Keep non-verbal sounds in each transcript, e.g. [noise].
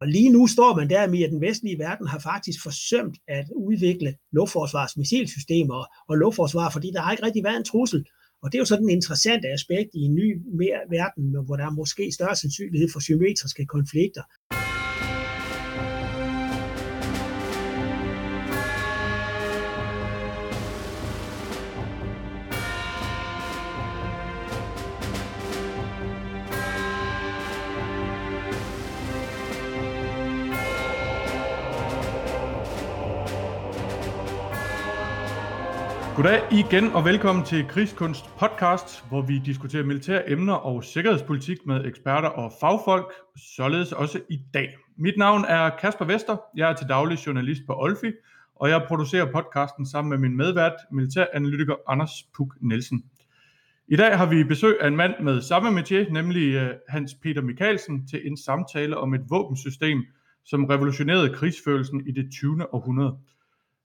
Og lige nu står man der med, at den vestlige verden har faktisk forsømt at udvikle luftforsvarsmissilsystemer og luftforsvar, fordi der har ikke rigtig været en trussel. Og det er jo sådan en interessant aspekt i en ny mere verden, hvor der er måske større sandsynlighed for symmetriske konflikter. Goddag igen og velkommen til Krigskunst podcast, hvor vi diskuterer militære emner og sikkerhedspolitik med eksperter og fagfolk, således også i dag. Mit navn er Kasper Vester, jeg er til daglig journalist på Olfi, og jeg producerer podcasten sammen med min medvært, militæranalytiker Anders Puk Nielsen. I dag har vi besøg af en mand med samme metier, nemlig øh, Hans Peter Mikkelsen, til en samtale om et våbensystem, som revolutionerede krigsførelsen i det 20. århundrede.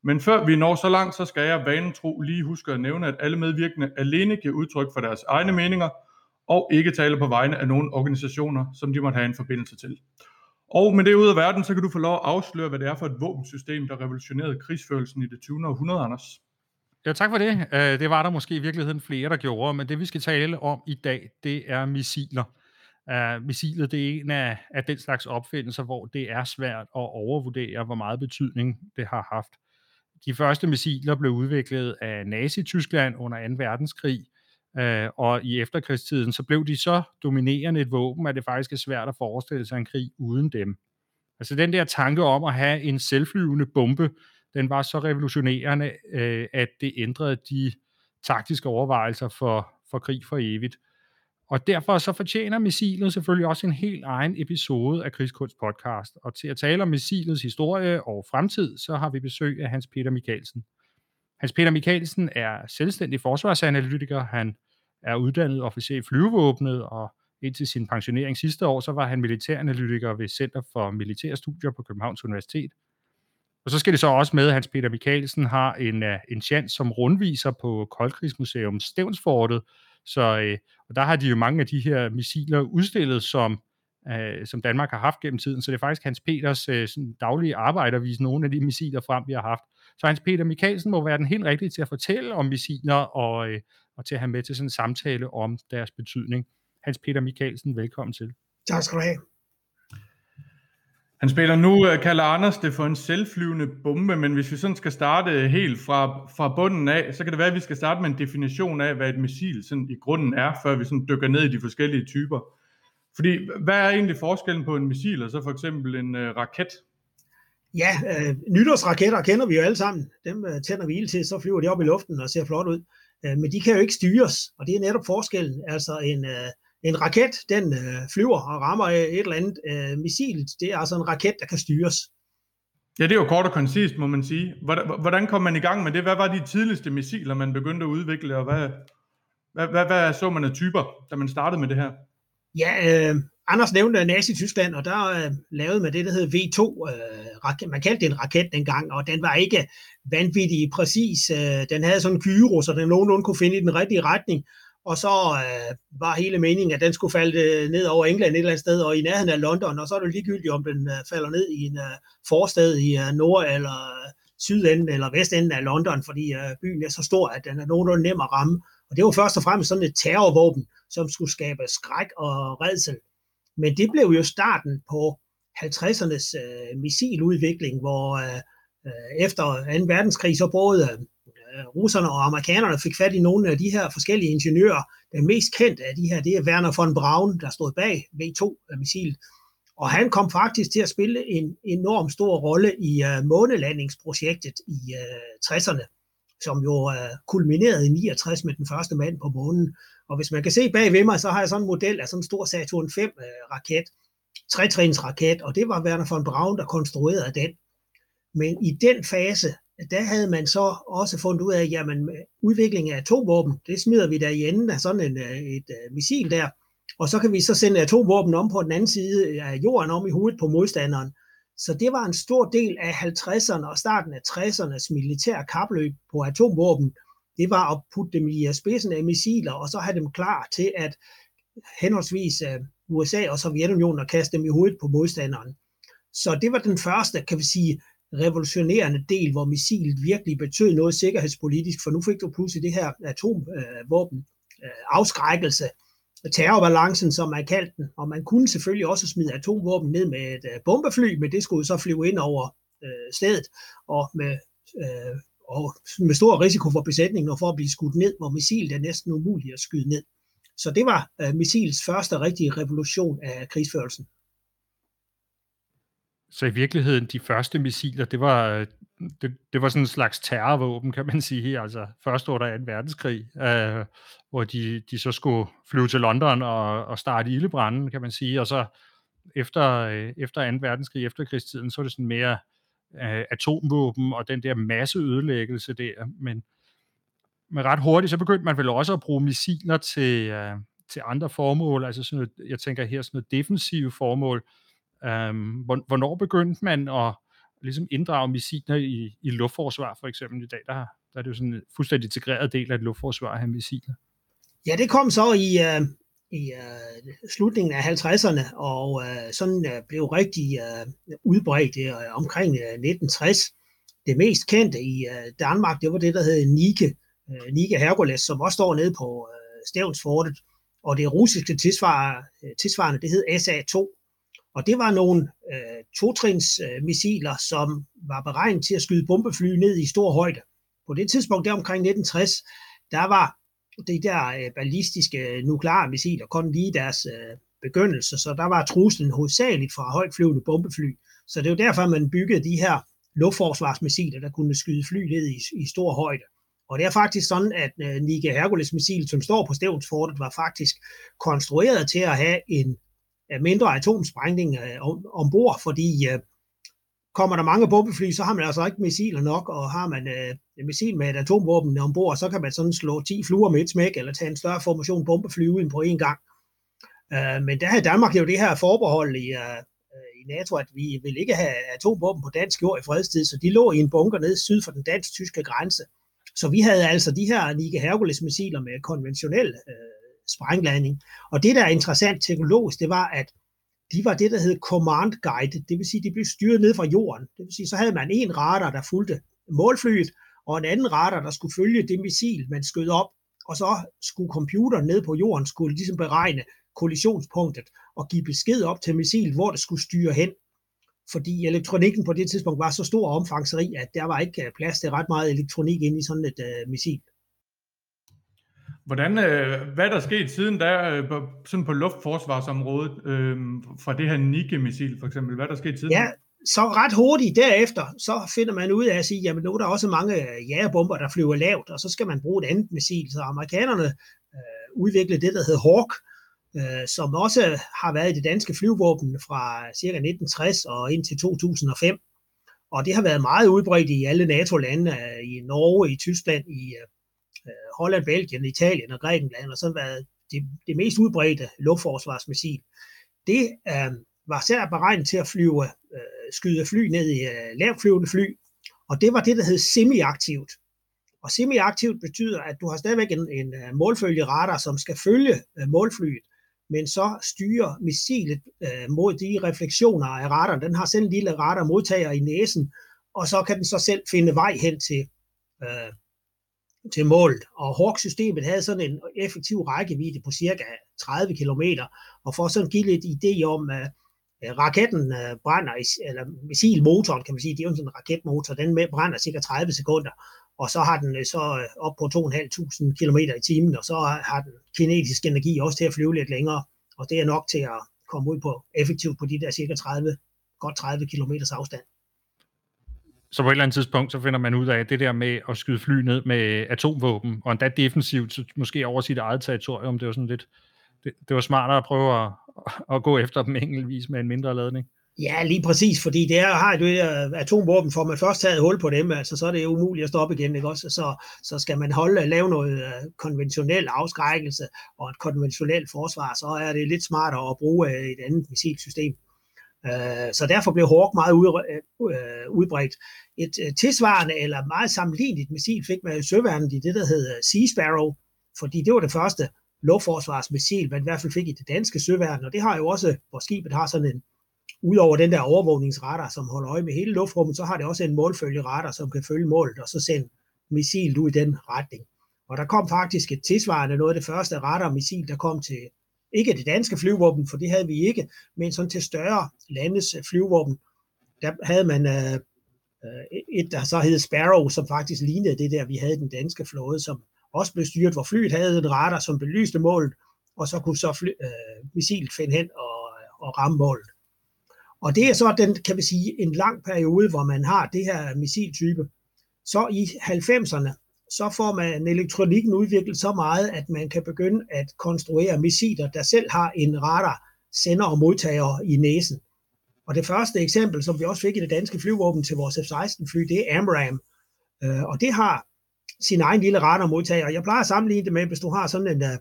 Men før vi når så langt, så skal jeg vanen tro lige huske at nævne, at alle medvirkende alene giver udtryk for deres egne meninger, og ikke taler på vegne af nogle organisationer, som de måtte have en forbindelse til. Og med det ud af verden, så kan du få lov at afsløre, hvad det er for et våbensystem, der revolutionerede krigsførelsen i det 20. århundrede, Anders. Ja, tak for det. Øh, det var der måske i virkeligheden flere, der gjorde, men det vi skal tale om i dag, det er missiler. Uh, missilet det er en af, af den slags opfindelser, hvor det er svært at overvurdere, hvor meget betydning det har haft. De første missiler blev udviklet af Nazi-Tyskland under 2. verdenskrig, øh, og i efterkrigstiden så blev de så dominerende et våben, at det faktisk er svært at forestille sig en krig uden dem. Altså den der tanke om at have en selvflyvende bombe, den var så revolutionerende, øh, at det ændrede de taktiske overvejelser for, for krig for evigt. Og derfor så fortjener missilet selvfølgelig også en helt egen episode af Krigskunst podcast. Og til at tale om missilets historie og fremtid, så har vi besøg af Hans Peter Mikkelsen. Hans Peter Mikkelsen er selvstændig forsvarsanalytiker. Han er uddannet officer i flyvevåbnet, og indtil sin pensionering sidste år, så var han militæranalytiker ved Center for Militærstudier på Københavns Universitet. Og så skal det så også med, at Hans Peter Mikkelsen har en, øh, en chance som rundviser på Koldkrigsmuseum Stævnsfortet, så øh, og der har de jo mange af de her missiler udstillet, som, øh, som Danmark har haft gennem tiden, så det er faktisk Hans Peters øh, sådan daglige arbejde at vise nogle af de missiler frem, vi har haft. Så Hans Peter Mikkelsen må være den helt rigtige til at fortælle om missiler og, øh, og til at have med til sådan en samtale om deres betydning. Hans Peter Mikkelsen, velkommen til. Tak skal du have. Han spiller nu, øh, kalder Anders det for en selvflyvende bombe, men hvis vi sådan skal starte øh, helt fra, fra bunden af, så kan det være, at vi skal starte med en definition af, hvad et missil sådan i grunden er, før vi sådan dykker ned i de forskellige typer. Fordi hvad er egentlig forskellen på en missil og så for eksempel en øh, raket? Ja, øh, nytårsraketter kender vi jo alle sammen. Dem øh, tænder vi ild til, så flyver de op i luften og ser flot ud. Øh, men de kan jo ikke styres, og det er netop forskellen. Altså en, øh, en raket, den øh, flyver og rammer et eller andet øh, missil. Det er altså en raket, der kan styres. Ja, det er jo kort og koncist, må man sige. Hvordan, hvordan kom man i gang med det? Hvad var de tidligste missiler, man begyndte at udvikle, og hvad, hvad, hvad, hvad så man af typer, da man startede med det her? Ja, øh, Anders nævnte Nazi-Tyskland, og der øh, lavede man det, der hedder V2. Øh, raket, man kaldte det en raket dengang, og den var ikke vanvittig præcis. Øh, den havde sådan en gyro, så den nogenlunde kunne finde i den rigtige retning og så øh, var hele meningen, at den skulle falde øh, ned over England et eller andet sted, og i nærheden af London, og så er det ligegyldigt, om den øh, falder ned i en øh, forstad i øh, nord- eller øh, sydenden eller vestenden af London, fordi øh, byen er så stor, at den er nogenlunde nem at ramme. Og det var først og fremmest sådan et terrorvåben, som skulle skabe skræk og redsel. Men det blev jo starten på 50'ernes øh, missiludvikling, hvor øh, øh efter 2. verdenskrig så både Øh, Øh, russerne og amerikanerne fik fat i nogle af de her forskellige ingeniører. Den mest kendte af de her, det er Werner von Braun, der stod bag V2-missilet. Øh, og han kom faktisk til at spille en enorm stor rolle i uh, månelandingsprojektet i uh, 60'erne, som jo uh, kulminerede i 69 med den første mand på månen. Og hvis man kan se bag ved mig, så har jeg sådan en model af sådan en stor Saturn 5-raket, trætrins raket, og det var Werner von Braun, der konstruerede den. Men i den fase, der havde man så også fundet ud af, jamen udvikling af atomvåben, det smider vi der i enden af sådan en, øh, et, øh, missil der, og så kan vi så sende atomvåben om på den anden side af jorden, om i hovedet på modstanderen. Så det var en stor del af 50'erne og starten af 60'ernes militære kapløb på atomvåben. Det var at putte dem i øh, spidsen af missiler, og så have dem klar til at henholdsvis USA og Sovjetunionen at kaste dem i hovedet på modstanderen. Så det var den første, kan vi sige, revolutionerende del, hvor missilet virkelig betød noget sikkerhedspolitisk, for nu fik du pludselig det her atomvåben, øh, øh, afskrækkelse, terrorbalancen, som man kaldte den, og man kunne selvfølgelig også smide atomvåben ned med et øh, bombefly, men det skulle så flyve ind over øh, stedet, og med, øh, og med stor risiko for besætningen og for at blive skudt ned, hvor missilet er næsten umuligt at skyde ned. Så det var øh, missilets første rigtige revolution af krigsførelsen. Så i virkeligheden, de første missiler, det var, øh, det, det var sådan en slags terrorvåben, kan man sige her, altså først under 2. verdenskrig, øh, hvor de, de så skulle flyve til London og, og starte ildebranden, kan man sige, og så efter, øh, efter 2. verdenskrig, efter krigstiden, så er det sådan mere øh, atomvåben og den der masseødelæggelse der, men, men ret hurtigt, så begyndte man vel også at bruge missiler til, øh, til andre formål, altså sådan noget, jeg tænker her sådan noget defensive formål, Um, hvornår begyndte man at ligesom inddrage missiler i, i luftforsvar for eksempel i dag? Der, der er det jo sådan en fuldstændig integreret del af et luftforsvar at have missiler. Ja, det kom så i, øh, i øh, slutningen af 50'erne, og øh, sådan øh, blev rigtig øh, udbredt øh, omkring øh, 1960. Det mest kendte i øh, Danmark, det var det, der hed Nike, øh, Nike Hercules, som også står nede på øh, Stævnsfortet, og det russiske tilsvar, øh, tilsvarende, det hed SA-2, og det var nogle øh, totrins øh, missiler, som var beregnet til at skyde bombefly ned i stor højde. På det tidspunkt, der omkring 1960, der var de der øh, ballistiske øh, nukleare missiler kun lige deres øh, begyndelse, så der var truslen hovedsageligt fra højtflyvende bombefly. Så det er jo derfor, man byggede de her luftforsvarsmissiler, der kunne skyde fly ned i, i stor højde. Og det er faktisk sådan, at øh, Nike Hercules-missilet, som står på Stævnsfortet, var faktisk konstrueret til at have en mindre atomsprængning øh, ombord, fordi øh, kommer der mange bombefly, så har man altså ikke missiler nok, og har man øh, en missil med et atomvåben ombord, så kan man sådan slå 10 fluer med et smæk, eller tage en større formation bombefly ud på en gang. Øh, men der har Danmark jo det her forbehold i, øh, i NATO, at vi vil ikke have atomvåben på dansk jord i fredstid, så de lå i en bunker nede syd for den dansk-tyske grænse. Så vi havde altså de her Nike Hercules-missiler med konventionel øh, sprængladning. Og det, der er interessant teknologisk, det var, at de var det, der hed command guide. Det vil sige, de blev styret ned fra jorden. Det vil sige, så havde man en radar, der fulgte målflyet, og en anden radar, der skulle følge det missil, man skød op. Og så skulle computeren ned på jorden, skulle ligesom beregne kollisionspunktet og give besked op til missilet, hvor det skulle styre hen. Fordi elektronikken på det tidspunkt var så stor omfangsrig, at der var ikke øh, plads til ret meget elektronik inde i sådan et uh, missil. Hvordan, øh, hvad er der sket siden da, øh, sådan på luftforsvarsområdet, øh, fra det her Nike-missil for eksempel? Hvad er der sket siden? Ja, så ret hurtigt derefter, så finder man ud af at sige, jamen nu er der også mange øh, jagerbomber, der flyver lavt, og så skal man bruge et andet missil. Så amerikanerne øh, udviklede det, der hedder Hawk, øh, som også har været i det danske flyvåben fra ca. 1960 og indtil 2005. Og det har været meget udbredt i alle NATO-lande, øh, i Norge, i Tyskland, i øh, Øh, Holland, Belgien, Italien og Grækenland, og så været det, det mest udbredte luftforsvarsmissil. Det øh, var særligt beregnet til at flyve, øh, skyde fly ned i øh, lavflyvende fly, og det var det, der hed semiaktivt. Og semiaktivt betyder, at du har stadigvæk en, en uh, målfølgeradar, som skal følge øh, målflyet, men så styrer missilet øh, mod de refleksioner af radaren. Den har selv en lille radarmodtager i næsen, og så kan den så selv finde vej hen til, øh, til målet. Og Hawk-systemet havde sådan en effektiv rækkevidde på cirka 30 km, og for sådan at give lidt idé om, at raketten øh, brænder, eller missilmotoren kan man sige, det er jo sådan en raketmotor, den brænder cirka 30 sekunder, og så har den så op på 2.500 km i timen, og så har den kinetisk energi også til at flyve lidt længere, og det er nok til at komme ud på effektivt på de der cirka 30, godt 30 km afstand så på et eller andet tidspunkt, så finder man ud af, at det der med at skyde fly ned med atomvåben, og endda defensivt, så måske over sit eget territorium, det var sådan lidt, det, det var smartere at prøve at, at gå efter dem enkeltvis med en mindre ladning. Ja, lige præcis, fordi det er, har det atomvåben, får man først taget hul på dem, altså så er det umuligt at stoppe igen, ikke også? Så, så skal man holde, lave noget uh, konventionel afskrækkelse og et konventionelt forsvar, så er det lidt smartere at bruge uh, et andet missilsystem. Øh, så derfor blev Hawk meget øh, øh, udbredt. Et tilsvarende eller meget sammenligneligt missil fik man i søværnet i det, der hedder Sea Sparrow, fordi det var det første luftforsvarsmissil, man i hvert fald fik i det danske søværn, og det har jo også, hvor skibet har sådan en udover den der overvågningsradar, som holder øje med hele luftrummet, så har det også en målfølgeradar, som kan følge målet og så sende missilet ud i den retning. Og der kom faktisk et tilsvarende noget af det første radarmissil, der kom til, ikke det danske flyvåben, for det havde vi ikke, men sådan til større landes øh, flyvåben. Der havde man øh, øh, et, der så hed Sparrow, som faktisk lignede det der, vi havde den danske flåde, som også blev styret, hvor flyet havde en radar, som belyste målet, og så kunne så fly, øh, missilet finde hen og, og ramme målet. Og det er så den, kan vi sige, en lang periode, hvor man har det her missiltype. Så i 90'erne, så får man elektronikken udviklet så meget, at man kan begynde at konstruere missiler, der selv har en radar, sender og modtager i næsen. Og det første eksempel, som vi også fik i det danske flyvåben til vores F-16-fly, det er AMRAM. Øh, og det har sin egen lille radarmodtager. Jeg plejer at sammenligne det med, hvis du har sådan en, øh,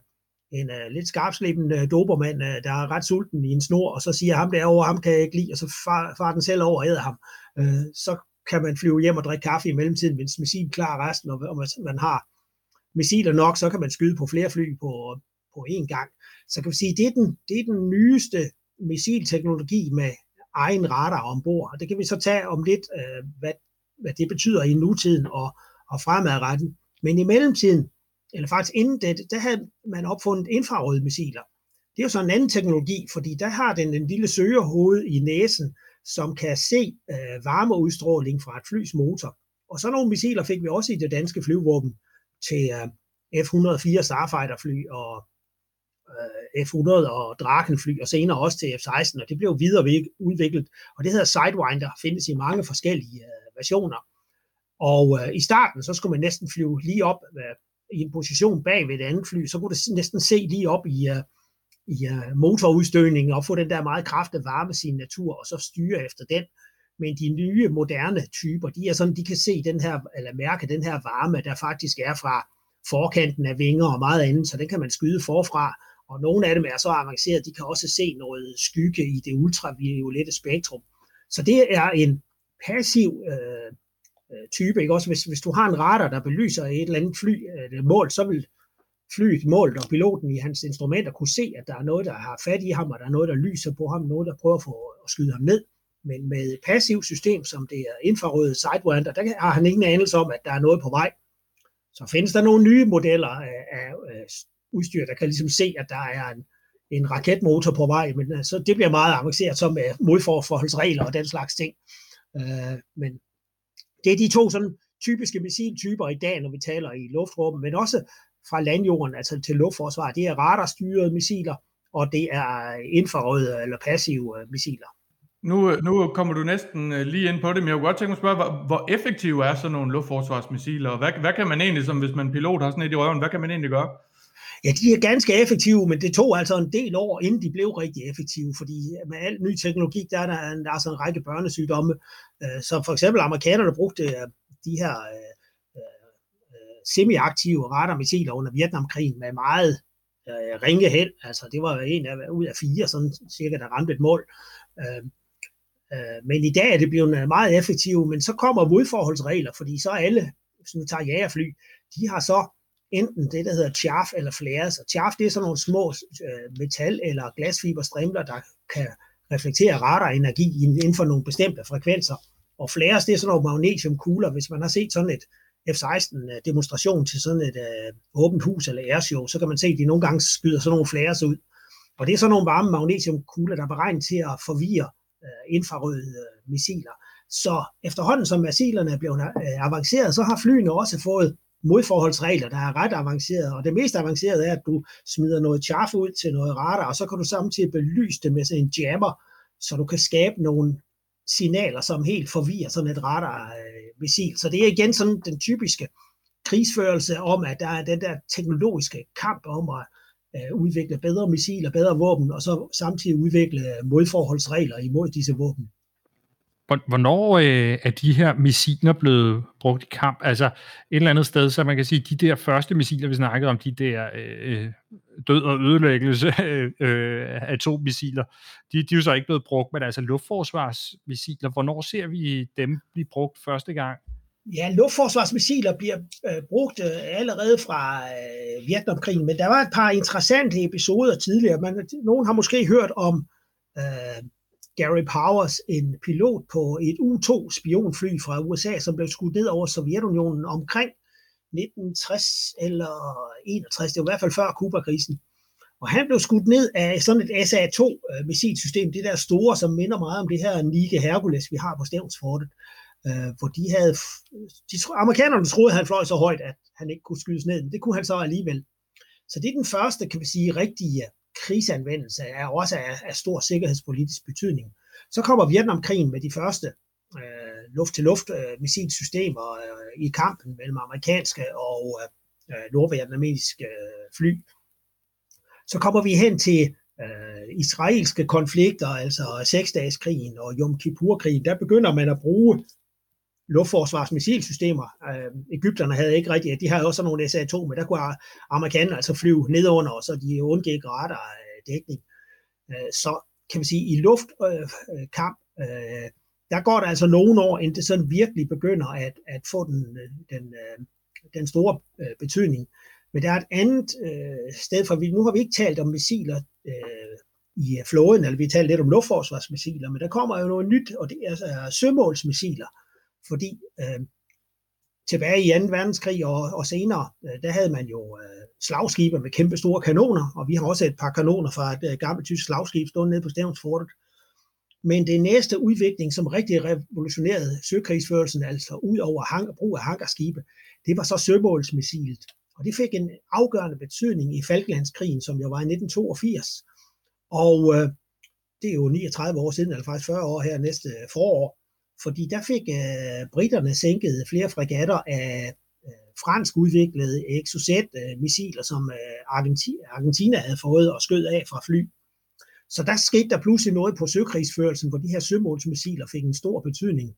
en, en uh, lidt skarpslæbende uh, dobermand, uh, der er ret sulten i en snor, og så siger ham derovre, ham kan jeg ikke lide, og så far, far den selv over og æder ham. Uh, så kan man flyve hjem og drikke kaffe i mellemtiden, mens missil klarer resten, og, og man har missiler nok, så kan man skyde på flere fly på, på én gang. Så kan vi sige, det er den, det er den nyeste missilteknologi med egen radar ombord, og det kan vi så tage om lidt, øh, hvad, hvad det betyder i nutiden og, og fremadretten. Men i mellemtiden, eller faktisk inden det, der havde man opfundet infrarøde missiler. Det er jo så en anden teknologi, fordi der har den en lille søgerhoved i næsen, som kan se øh, varmeudstråling fra et flys motor. Og så nogle missiler fik vi også i det danske flyvåben til øh, F-104 Starfighter-fly og øh, F-100 og Draken-fly, og senere også til F-16, og det blev videre udviklet. Og det hedder Sidewinder, findes i mange forskellige øh, versioner. Og øh, i starten, så skulle man næsten flyve lige op øh, i en position bag ved et andet fly, så kunne det næsten se lige op i, uh, i uh, motorudstødningen og få den der meget kraftige varmesignatur, og så styre efter den. Men de nye, moderne typer, de er sådan, de kan se den her, eller mærke den her varme, der faktisk er fra forkanten af vinger og meget andet, så den kan man skyde forfra. Og nogle af dem er så avancerede, de kan også se noget skygge i det ultraviolette spektrum. Så det er en passiv øh, øh, type. Ikke? Også hvis, hvis du har en radar, der belyser et eller andet fly, øh, mål, så vil flyet målt, og piloten i hans instrumenter kunne se, at der er noget, der har fat i ham, og der er noget, der lyser på ham, noget, der prøver at, få, at skyde ham ned. Men med et passivt system, som det er infrarøde Sidewinder, der har han ingen anelse om, at der er noget på vej. Så findes der nogle nye modeller af, af, af udstyr, der kan ligesom se, at der er en, en raketmotor på vej, men øh, så det bliver meget avanceret som med modforholdsregler og den slags ting. Øh, men det er de to sådan typiske missiltyper i dag, når vi taler i luftrummet, men også fra landjorden, altså til luftforsvar. Det er radarstyrede missiler, og det er infrarøde eller passive øh, missiler. Nu, nu kommer du næsten øh, lige ind på det, men jeg kunne godt tænke mig at spørge, hvor, hvor effektive er sådan nogle luftforsvarsmissiler, og hvad, hvad kan man egentlig, som hvis man pilot har sådan et i røven, hvad kan man egentlig gøre? Ja, de er ganske effektive, men det tog altså en del år, inden de blev rigtig effektive, fordi med al ny teknologi, der er der, der er sådan en række børnesygdomme, øh, så for eksempel amerikanerne brugte øh, de her semiaktive øh, semi-aktive radarmissiler under Vietnamkrigen med meget øh, ringe held, altså det var en af, ud af fire, sådan cirka, der ramte et mål. Øh, øh, men i dag er det blevet øh, meget effektive, men så kommer modforholdsregler, fordi så alle, hvis vi tager jagerfly, de har så enten det, der hedder chaff eller flares. Og chaff, det er sådan nogle små øh, metal- eller glasfiberstrimler, der kan reflektere radarenergi inden for nogle bestemte frekvenser. Og flares, det er sådan nogle magnesiumkugler. Hvis man har set sådan et F-16-demonstration øh, til sådan et øh, åbent hus eller airshow, så kan man se, at de nogle gange skyder sådan nogle flares ud. Og det er sådan nogle varme magnesiumkugler, der er beregnet til at forvirre øh, infrarøde øh, missiler. Så efterhånden som missilerne er blevet øh, avanceret, så har flyene også fået modforholdsregler, der er ret avancerede. Og det mest avancerede er, at du smider noget chaff ud til noget radar, og så kan du samtidig belyse det med sådan en jammer, så du kan skabe nogle signaler, som helt forvirrer sådan et radar-missil. Så det er igen sådan den typiske krigsførelse om, at der er den der teknologiske kamp om at øh, udvikle bedre missiler, bedre våben, og så samtidig udvikle modforholdsregler imod disse våben. Hvornår øh, er de her missiler blevet brugt i kamp? Altså et eller andet sted, så man kan sige, de der første missiler, vi snakkede om, de der øh, øh død og ødelæggelse [laughs] øh, øh, atommissiler, de, de er jo så ikke blevet brugt, men altså luftforsvarsmissiler, hvornår ser vi dem blive brugt første gang? Ja, luftforsvarsmissiler bliver øh, brugt øh, allerede fra øh, Vietnamkrigen, men der var et par interessante episoder tidligere. Man, nogen har måske hørt om øh, Gary Powers, en pilot på et U-2 spionfly fra USA, som blev skudt ned over Sovjetunionen omkring 1960 eller 61, det var i hvert fald før Kuba-krisen. Og han blev skudt ned af sådan et SA-2-missilsystem, øh, det der store, som minder meget om det her Nike Hercules, vi har på Stævnsfortet, øh, hvor de havde, de, amerikanerne troede, at han fløj så højt, at han ikke kunne skydes ned, men det kunne han så alligevel. Så det er den første, kan vi sige, rigtige krigsanvendelse, er også af, af stor sikkerhedspolitisk betydning. Så kommer Vietnamkrigen med de første øh, luft-til-luft øh, missilsystemer øh, i kampen mellem amerikanske og øh, nordvietnamesiske øh, fly. Så kommer vi hen til øh, israelske konflikter, altså seksdageskrigen og Yom Kippur-krigen. Der begynder man at bruge luftforsvarsmissilsystemer. Øh, Ægypterne havde ikke rigtigt, de havde også nogle SA-2, men der kunne amerikanerne altså flyve nedunder, og så de undgik radardækning. Øh, så kan man sige, i luftkamp, øh, øh, der går der altså nogle år, inden det sådan virkelig begynder at, at få den, den, øh, den store øh, betydning. Men der er et andet øh, sted, for vi, nu har vi ikke talt om missiler øh, i flåden, eller vi har talt lidt om luftforsvarsmissiler, men der kommer jo noget nyt, og det er altså sømålsmissiler, fordi øh, tilbage i 2. verdenskrig og, og senere, øh, der havde man jo øh, slagskibe med kæmpe store kanoner, og vi har også et par kanoner fra et øh, gammelt tysk slagskib stående nede på Stævnsfortet. Men det næste udvikling, som rigtig revolutionerede søkrigsførelsen, altså ud over hang, brug af hangarskibe, det var så sømålsmissilet. Og det fik en afgørende betydning i Falklandskrigen, som jo var i 1982. Og øh, det er jo 39 år siden, eller faktisk 40 år her næste forår fordi der fik øh, britterne sænket flere fregatter af øh, fransk udviklede Exocet-missiler, øh, som øh, Argentina, Argentina havde fået og skød af fra fly. Så der skete der pludselig noget på søkrigsførelsen, hvor de her sømålsmissiler fik en stor betydning.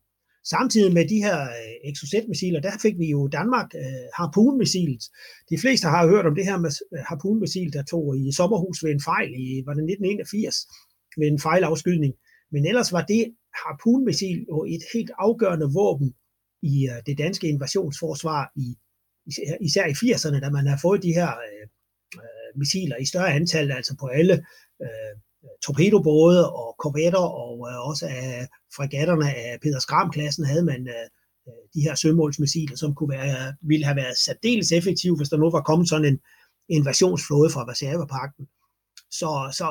Samtidig med de her øh, Exocet-missiler, der fik vi jo Danmark øh, Harpoon-missilet. De fleste har hørt om det her med øh, harpunmissil, Harpoon-missil, der tog i sommerhus ved en fejl i var det 1981 ved en fejlafskydning. Men ellers var det harpunmissil jo et helt afgørende våben i uh, det danske invasionsforsvar, i, især, især i 80'erne, da man har fået de her uh, missiler i større antal, altså på alle uh, torpedobåde og korvetter, og uh, også af fregatterne af Peter Skram-klassen havde man uh, de her sømålsmissiler, som kunne være, ville have været særdeles effektive, hvis der nu var kommet sådan en invasionsflåde fra Varsava-pakten. Så, så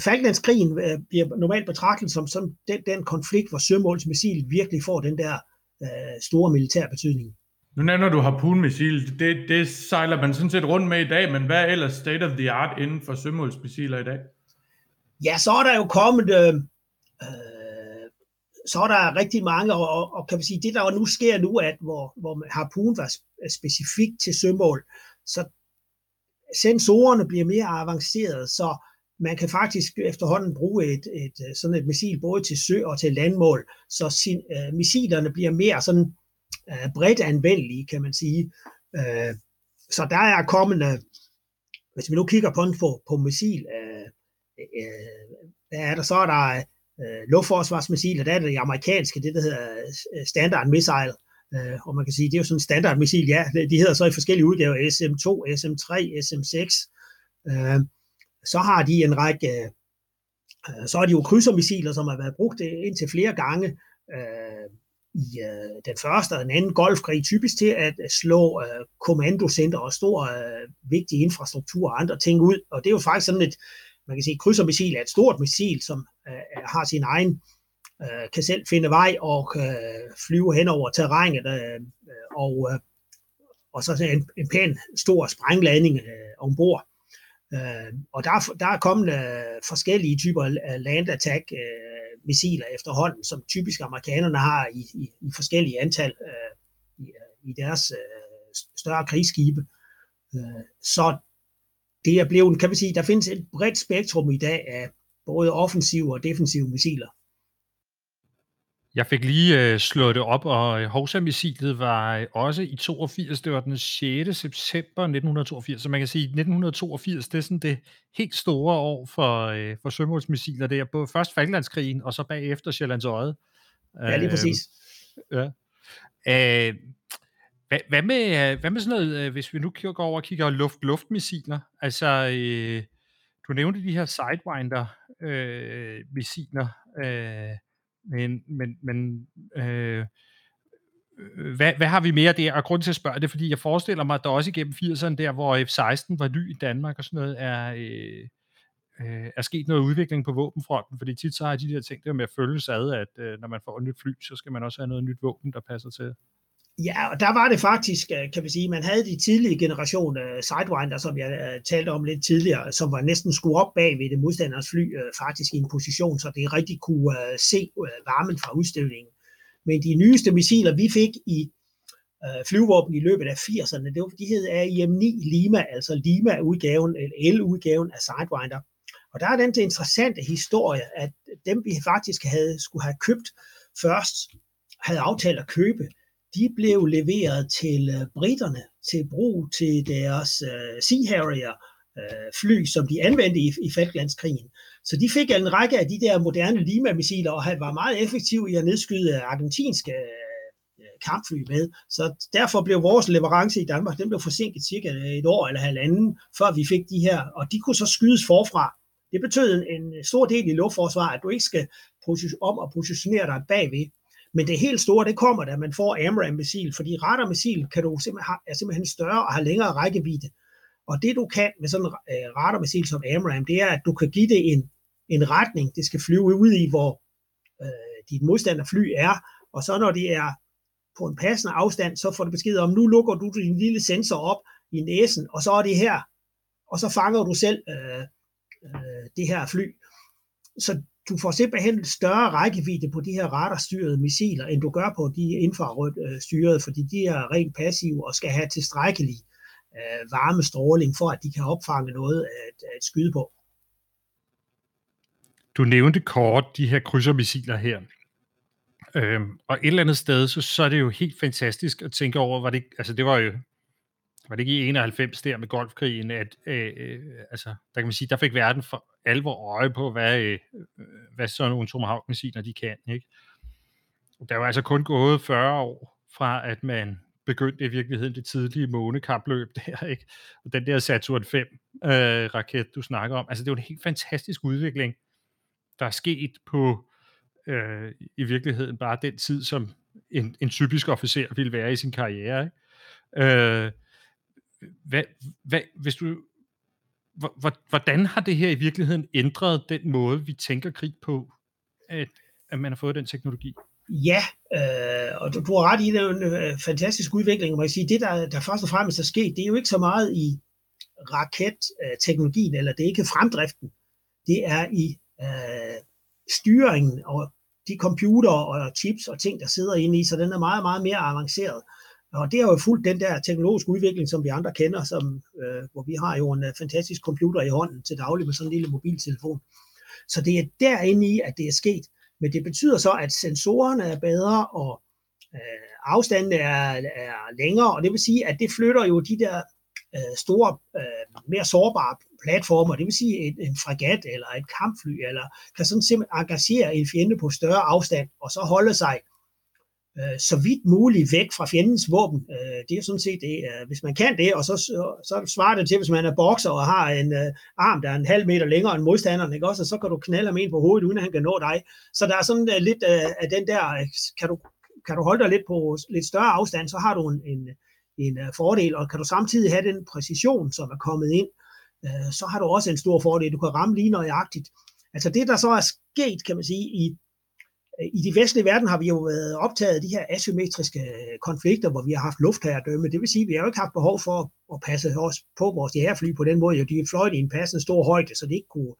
Falklandskrigen øh, bliver normalt betragtet som, som den, den konflikt, hvor sømålsmissil virkelig får den der øh, store militær betydning. Nu nævner du harpunmissil. Det, det sejler man sådan set rundt med i dag, men hvad er ellers state of the art inden for sømålsmissiler i dag? Ja, så er der jo kommet... Øh, øh, så er der rigtig mange, og, og, og kan vi sige, det der nu sker nu, at hvor, hvor harpun var specifikt til sømål, så sensorerne bliver mere avancerede, så man kan faktisk efterhånden bruge et, et, øh, sådan et missil både til sø og til landmål, så sin, øh, missilerne bliver mere sådan øh, bredt anvendelige, kan man sige. Øh, så der er kommende, øh, hvis vi nu kigger på, på, på missil, øh, øh, hvad er der, så? Er der øh, luftforsvarsmissiler, der er det amerikanske, det der hedder øh, Standard Missile, øh, og man kan sige, det er jo sådan en standard missil, ja, de hedder så i forskellige udgaver, SM2, SM3, SM6, øh, så har de en række, øh, så er de jo krydsermissiler, som har været brugt øh, indtil flere gange øh, i øh, den første og den anden golfkrig, typisk til at øh, slå øh, kommandocenter og stor øh, vigtig infrastruktur og andre ting ud. Og det er jo faktisk sådan et, man kan sige, krydsermissil er et stort missil, som øh, har sin egen, øh, kan selv finde vej og øh, flyve hen over terrænet, øh, og, øh, og så en, en pæn stor sprængladning øh, ombord. Øh, og der, der er kommet øh, forskellige typer af land attack øh, missiler efterhånden, som typisk amerikanerne har i, i, i forskellige antal øh, i, øh, i deres øh, større krigsskibe. Øh, så det er blevet, kan man sige, der findes et bredt spektrum i dag af både offensive og defensive missiler. Jeg fik lige øh, slået det op, og øh, Hovsa-missilet var øh, også i 82, det var den 6. september 1982, så man kan sige, at 1982, det er sådan det helt store år for, øh, for sømålsmissiler. Det er både først Falklandskrigen, og så bagefter Sjællands Øje. Ja, lige præcis. Øh, ja. Øh, hvad, hvad, med, hvad med sådan noget, øh, hvis vi nu går over og kigger luft-luftmissiler? Altså, øh, du nævnte de her Sidewinder-missiler, Øh, men men, men øh, øh, hvad, hvad har vi mere der? Og grund til at spørge det, fordi jeg forestiller mig, at der også igennem 80'erne der, hvor F-16 var ny i Danmark og sådan noget, er, øh, øh, er sket noget udvikling på våbenfronten, fordi tit så har de der ting der med at følges ad, at øh, når man får et nyt fly, så skal man også have noget nyt våben, der passer til. Ja, og der var det faktisk, øh, kan vi sige, man havde de tidlige generationer uh, øh, Sidewinder, som jeg uh, talte om lidt tidligere, som var næsten skruet op bag ved det modstanders fly, uh, faktisk i en position, så det rigtig kunne uh, se uh, varmen fra udstødningen. Men de nyeste missiler, vi fik i uh, flyvåben i løbet af 80'erne, det var, de hed AIM-9 Lima, altså Lima-udgaven, eller L-udgaven af Sidewinder. Og der er den interessante historie, at dem vi faktisk havde, skulle have købt først, havde aftalt at købe, de blev leveret til øh, britterne til brug til deres uh, Sea Harrier uh, fly, som de anvendte i, i Falklandskrigen. Så de fik en række af de der moderne Lima-missiler, og han var meget effektiv i at nedskyde argentinske kampfly med. Så derfor blev vores leverance i Danmark, den blev forsinket cirka et år eller halvanden, før vi fik de her, og de kunne så skydes forfra. Det betød en stor del i luftforsvaret, at du ikke skal om at positionere dig bagved. Men det helt store, det kommer, da man får AMRAAM-missil, fordi radarmissil kan du simpelthen, er simpelthen større og har længere rækkevidde. Og det du kan med sådan en øh, radarmissil som AMRAAM, det er, at du kan give det en, en retning, det skal flyve ud i, hvor øh, dit modstanderfly er, og så når det er på en passende afstand, så får du besked om, nu lukker du din lille sensor op i næsen, og så er det her, og så fanger du selv øh, øh, det her fly. Så du får simpelthen større rækkevidde på de her radarstyrede missiler, end du gør på de infrarødt styrede, fordi de er rent passive og skal have tilstrækkelig øh, varmestråling for, at de kan opfange noget at, at skyde på. Du nævnte kort de her krydsermissiler her. Øhm, og et eller andet sted, så, så er det jo helt fantastisk at tænke over, var det, altså det var jo var det ikke i 91 der med golfkrigen, at øh, øh, altså, der kan man sige, der fik verden for alvor øje på, hvad, øh, hvad sådan nogle tomahawk-missiler de kan. Ikke? Der var altså kun gået 40 år fra, at man begyndte i virkeligheden det tidlige månekapløb [laughs] der, ikke? Og den der Saturn 5 øh, raket, du snakker om, altså det er en helt fantastisk udvikling, der er sket på øh, i virkeligheden bare den tid, som en, en typisk officer ville være i sin karriere. Ikke? Øh, hvad, hvad, hvis du, hvordan har det her i virkeligheden ændret den måde, vi tænker krig på, at, at man har fået den teknologi? Ja, øh, og du, du har ret i, det er en øh, fantastisk udvikling, må jeg sige. Det, der, der først og fremmest er sket, det er jo ikke så meget i raketteknologien, eller det er ikke fremdriften. Det er i øh, styringen og de computer og chips og ting, der sidder inde i, så den er meget, meget mere avanceret. Og det har jo fulgt den der teknologiske udvikling, som vi andre kender, som, øh, hvor vi har jo en øh, fantastisk computer i hånden til daglig med sådan en lille mobiltelefon. Så det er derinde i, at det er sket. Men det betyder så, at sensorerne er bedre, og øh, afstanden er, er længere, og det vil sige, at det flytter jo de der øh, store, øh, mere sårbare platformer, det vil sige en, en fregat eller et kampfly, eller kan sådan simpelthen engagere en fjende på større afstand, og så holde sig øh, så vidt muligt væk fra fjendens våben. Øh, det er sådan set det. Øh, hvis man kan det, og så, så, så svarer det til, hvis man er bokser og har en øh, arm, der er en halv meter længere end modstanderen, ikke? Også, og så kan du knalde ham ind på hovedet, uden at han kan nå dig. Så der er sådan øh, lidt øh, af den der, øh, kan du, kan du holde dig lidt på lidt større afstand, så har du en, en, en uh, fordel, og kan du samtidig have den præcision, som er kommet ind, øh, så har du også en stor fordel. Du kan ramme lige nøjagtigt. Altså det, der så er sket, kan man sige, i i de vestlige verden har vi jo været optaget af de her asymmetriske øh, konflikter, hvor vi har haft luftherredømme. Det vil sige, at vi har jo ikke haft behov for at passe os på vores jægerfly på den måde. Jo, de er fløjt i en passende stor højde, så det ikke kunne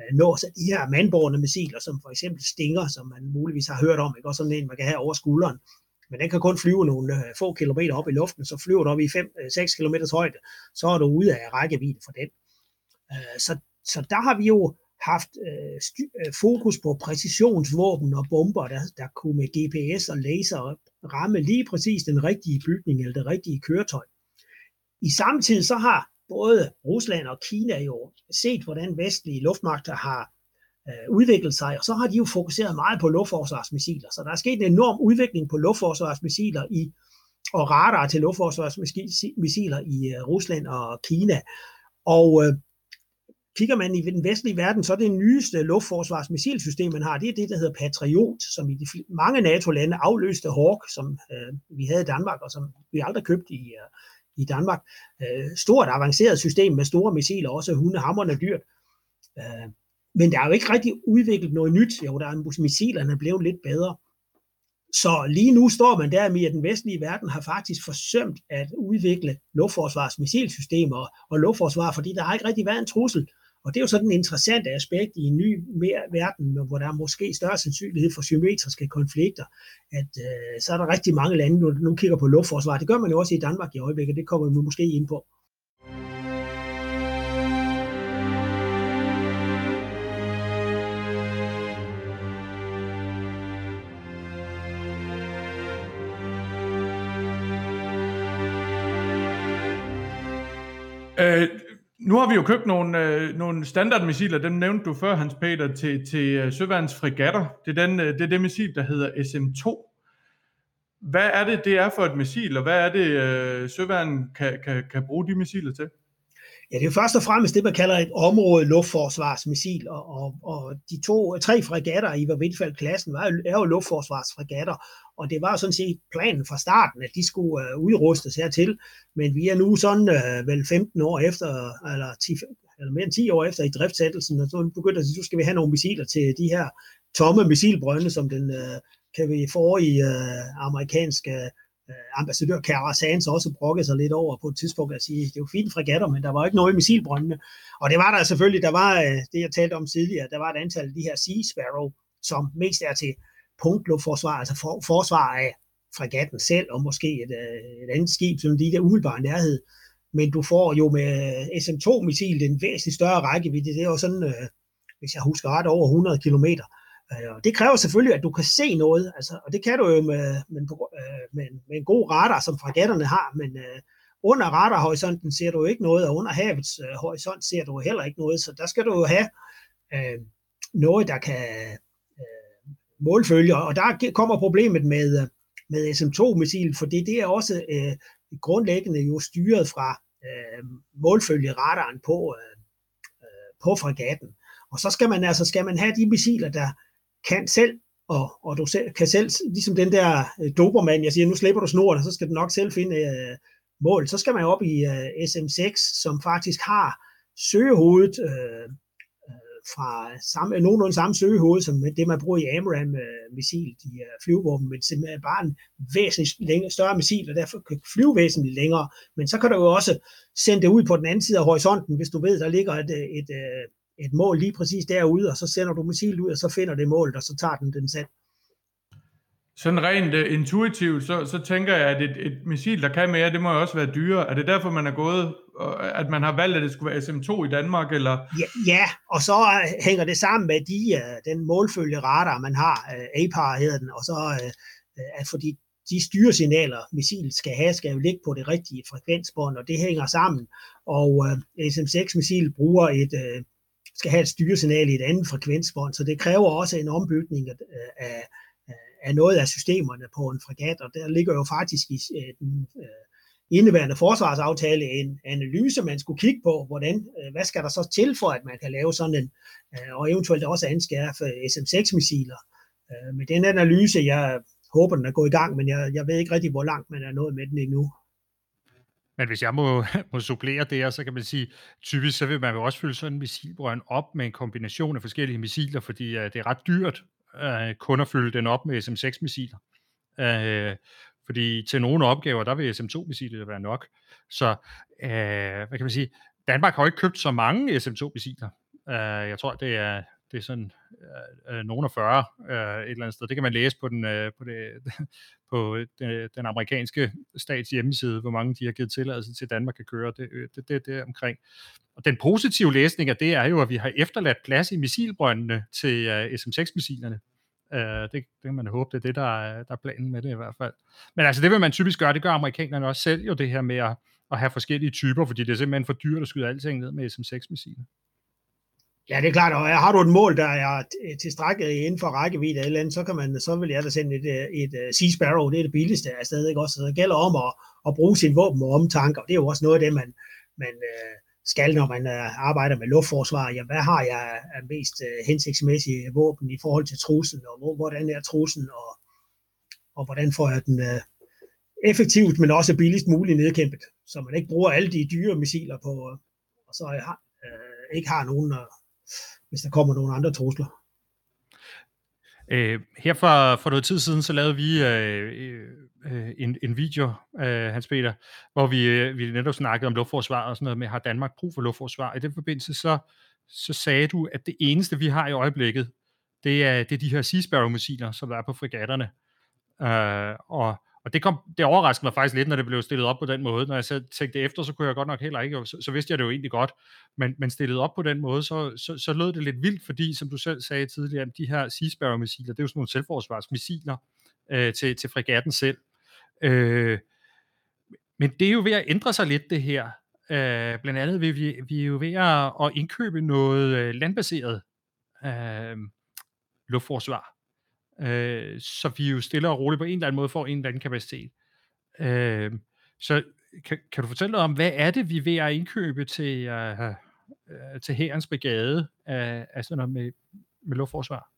øh, nå nås af de her mandborgende missiler, som for eksempel Stinger, som man muligvis har hørt om, ikke? også sådan en, man kan have over skulderen. Men den kan kun flyve nogle øh, få kilometer op i luften, så flyver du op i 5-6 km højde, så er du ude af rækkevidde for den. Så, så der har vi jo haft øh, øh, fokus på præcisionsvåben og bomber, der, der kunne med GPS og laser ramme lige præcis den rigtige bygning eller det rigtige køretøj. I samtidig så har både Rusland og Kina jo set, hvordan vestlige luftmagter har øh, udviklet sig, og så har de jo fokuseret meget på luftforsvarsmissiler. Så der er sket en enorm udvikling på luftforsvarsmissiler i, og radar til luftforsvarsmissiler i øh, Rusland og Kina. Og øh, kigger man i den vestlige verden, så er det nyeste luftforsvarsmissilsystem, man har, det er det, der hedder Patriot, som i de mange NATO-lande afløste Hawk, som øh, vi havde i Danmark, og som vi aldrig købte i, øh, i Danmark. Øh, stort avanceret system med store missiler, også hundehammerne dyrt. Øh, men der er jo ikke rigtig udviklet noget nyt. Jo, der er missilerne blevet lidt bedre. Så lige nu står man der med, at den vestlige verden har faktisk forsømt at udvikle luftforsvarsmissilsystemer og luftforsvar, fordi der har ikke rigtig været en trussel. Og det er jo sådan en interessant aspekt i en ny mere verden, hvor der er måske større sandsynlighed for symmetriske konflikter, at øh, så er der rigtig mange lande, der nu kigger på luftforsvar. Det gør man jo også i Danmark i øjeblikket, det kommer vi måske ind på. Øh, nu har vi jo købt nogle, øh, nogle standardmissiler, dem nævnte du før, Hans Peter, til, til øh, uh, Søværens fregatter. Det er, den, øh, det er det missil, der hedder SM2. Hvad er det, det er for et missil, og hvad er det, øh, Søværn kan, kan, kan bruge de missiler til? Ja, det er først og fremmest det, man kalder et område luftforsvarsmissil, og, og, og de to, tre fregatter i Vindfald-klassen var, er jo luftforsvarsfregatter, og det var sådan set planen fra starten, at de skulle uh, udrustes hertil, men vi er nu sådan uh, vel 15 år efter, eller, 10, eller mere end 10 år efter i driftsættelsen, og så begyndte at sige, så skal vi have nogle missiler til de her tomme missilbrønde, som den uh, kan vi få i uh, amerikanske øh, Øh, ambassadør Kara Sands også brokkede sig lidt over på et tidspunkt at sige, det er fint fregatter, men der var ikke noget i missilbrøndene. Og det var der selvfølgelig, der var øh, det, jeg talte om tidligere, der var et antal af de her Sea Sparrow, som mest er til punktluftforsvar, altså for, forsvar af fregatten selv, og måske et, øh, et andet skib, som de der umiddelbare nærhed. Men du får jo med SM-2-missil en væsentlig større rækkevidde. Det er jo sådan, øh, hvis jeg husker ret, over 100 kilometer. Øh, og det kræver selvfølgelig, at du kan se noget, altså, og det kan du jo med, med, øh, med, med en god radar, som fregatterne har, men øh, under radarhorisonten ser du ikke noget, og under havets øh, horisont ser du heller ikke noget, så der skal du jo have øh, noget, der kan øh, målfølge, og der kommer problemet med, øh, med SM2-missil, for det, det er også øh, grundlæggende jo styret fra øh, målfølgeradaren på, øh, øh, på fregatten. Og så skal man altså skal man have de missiler, der kan selv, og, og du selv, kan selv, ligesom den der øh, dobermand, jeg siger, nu slipper du snoren, og så skal du nok selv finde øh, mål. Så skal man op i øh, SM6, som faktisk har søgehovedet øh, øh, fra samme, nogenlunde samme søgehoved, som det, man bruger i AMRAM-missil, øh, de øh, flyvevåben, men simpelthen bare en væsentligt længere, større missil, og derfor kan flyve væsentligt længere. Men så kan du jo også sende det ud på den anden side af horisonten, hvis du ved, der ligger et, øh, et, et et mål lige præcis derude, og så sender du missil ud, og så finder det målet, og så tager den den selv. Sådan rent uh, intuitivt, så, så tænker jeg, at et, et missil, der kan mere, det må jo også være dyrere. Er det derfor, man er gået, at man har valgt, at det skulle være SM2 i Danmark? Eller? Ja, ja, og så uh, hænger det sammen med de, uh, den målfølge radar, man har, uh, APAR hedder den, og så uh, uh, fordi de styresignaler, missilet skal have, skal jo ligge på det rigtige frekvensbånd, og det hænger sammen. Og uh, SM6-missil bruger et, uh, skal have et styresignal i et andet frekvensbånd, så det kræver også en ombygning af, af, af noget af systemerne på en fregat, og der ligger jo faktisk i øh, den øh, indeværende forsvarsaftale en analyse, man skulle kigge på, hvordan, øh, hvad skal der så til for, at man kan lave sådan en, og eventuelt også anskaffe SM6-missiler. Med den analyse, jeg håber, den er gået i gang, men jeg, jeg ved ikke rigtig, hvor langt man er nået med den endnu. Men hvis jeg må, [laughs] må supplere det, så kan man sige, typisk så vil man jo også fylde sådan en missilbrønd op med en kombination af forskellige missiler, fordi uh, det er ret dyrt uh, kun at fylde den op med SM6-missiler. Uh, øh, fordi til nogle opgaver, der vil SM2-missiler være nok. Så uh, hvad kan man sige, Danmark har ikke købt så mange SM2-missiler. Uh, jeg tror, det er det er sådan øh, øh nogen af 40 øh, et eller andet sted. Det kan man læse på den, øh, på det, [laughs] på den, den amerikanske stats hjemmeside, hvor mange de har givet tilladelse til, at Danmark kan køre det, øh, det, det, det omkring. Og den positive læsning af det er jo, at vi har efterladt plads i missilbrøndene til øh, uh, SM-6-missilerne. Uh, det, det kan man håbe, det er det, der er, der er planen med det i hvert fald. Men altså det vil man typisk gøre, det gør amerikanerne også selv jo, det her med at, at have forskellige typer, fordi det er simpelthen for dyrt at skyde alting ned med SM-6-missiler. Ja, det er klart, og har du et mål, der er tilstrækkeligt inden for rækkevidde eller andet, så, kan man, så vil jeg da sende et, øh, et, et Sea Sparrow, det er det billigste afsted, ikke også? Så det gælder om at, at bruge sin våben og omtanke, og det er jo også noget af det, man, man, øh, skal, når man arbejder med luftforsvar. Ja, hvad har jeg af mest hensigtsmæssige våben i forhold til truslen, og hvor, hvordan er truslen, og, og hvordan får jeg den effektivt, men også billigst muligt nedkæmpet, så man ikke bruger alle de dyre missiler på, og så har, øh, ikke har nogen, hvis der kommer nogle andre trusler. Øh, her for, for noget tid siden, så lavede vi øh, øh, en, en video, øh, Hans Peter, hvor vi, øh, vi netop snakkede om luftforsvar og sådan noget med, har Danmark brug for luftforsvar? I den forbindelse, så, så sagde du, at det eneste, vi har i øjeblikket, det er, det er de her Sea Sparrow-missiler, som der er på fregatterne. Øh, og og det, kom, det overraskede mig faktisk lidt, når det blev stillet op på den måde. Når jeg så tænkte efter, så kunne jeg godt nok heller ikke, så, så vidste jeg det jo egentlig godt. Men, men stillet op på den måde, så, så, så lød det lidt vildt, fordi, som du selv sagde tidligere, de her Sea Sparrow-missiler, det er jo sådan nogle selvforsvarsmissiler øh, til, til fregatten selv. Øh, men det er jo ved at ændre sig lidt, det her. Øh, blandt andet vil vi, vi er jo ved at, at indkøbe noget øh, landbaseret øh, luftforsvar øh, så vi jo stille og roligt på en eller anden måde får en eller anden kapacitet. Øh, så kan, kan du fortælle noget om, hvad er det, vi er ved at indkøbe til, øh, øh til herrens brigade af, af sådan noget med, med luftforsvar?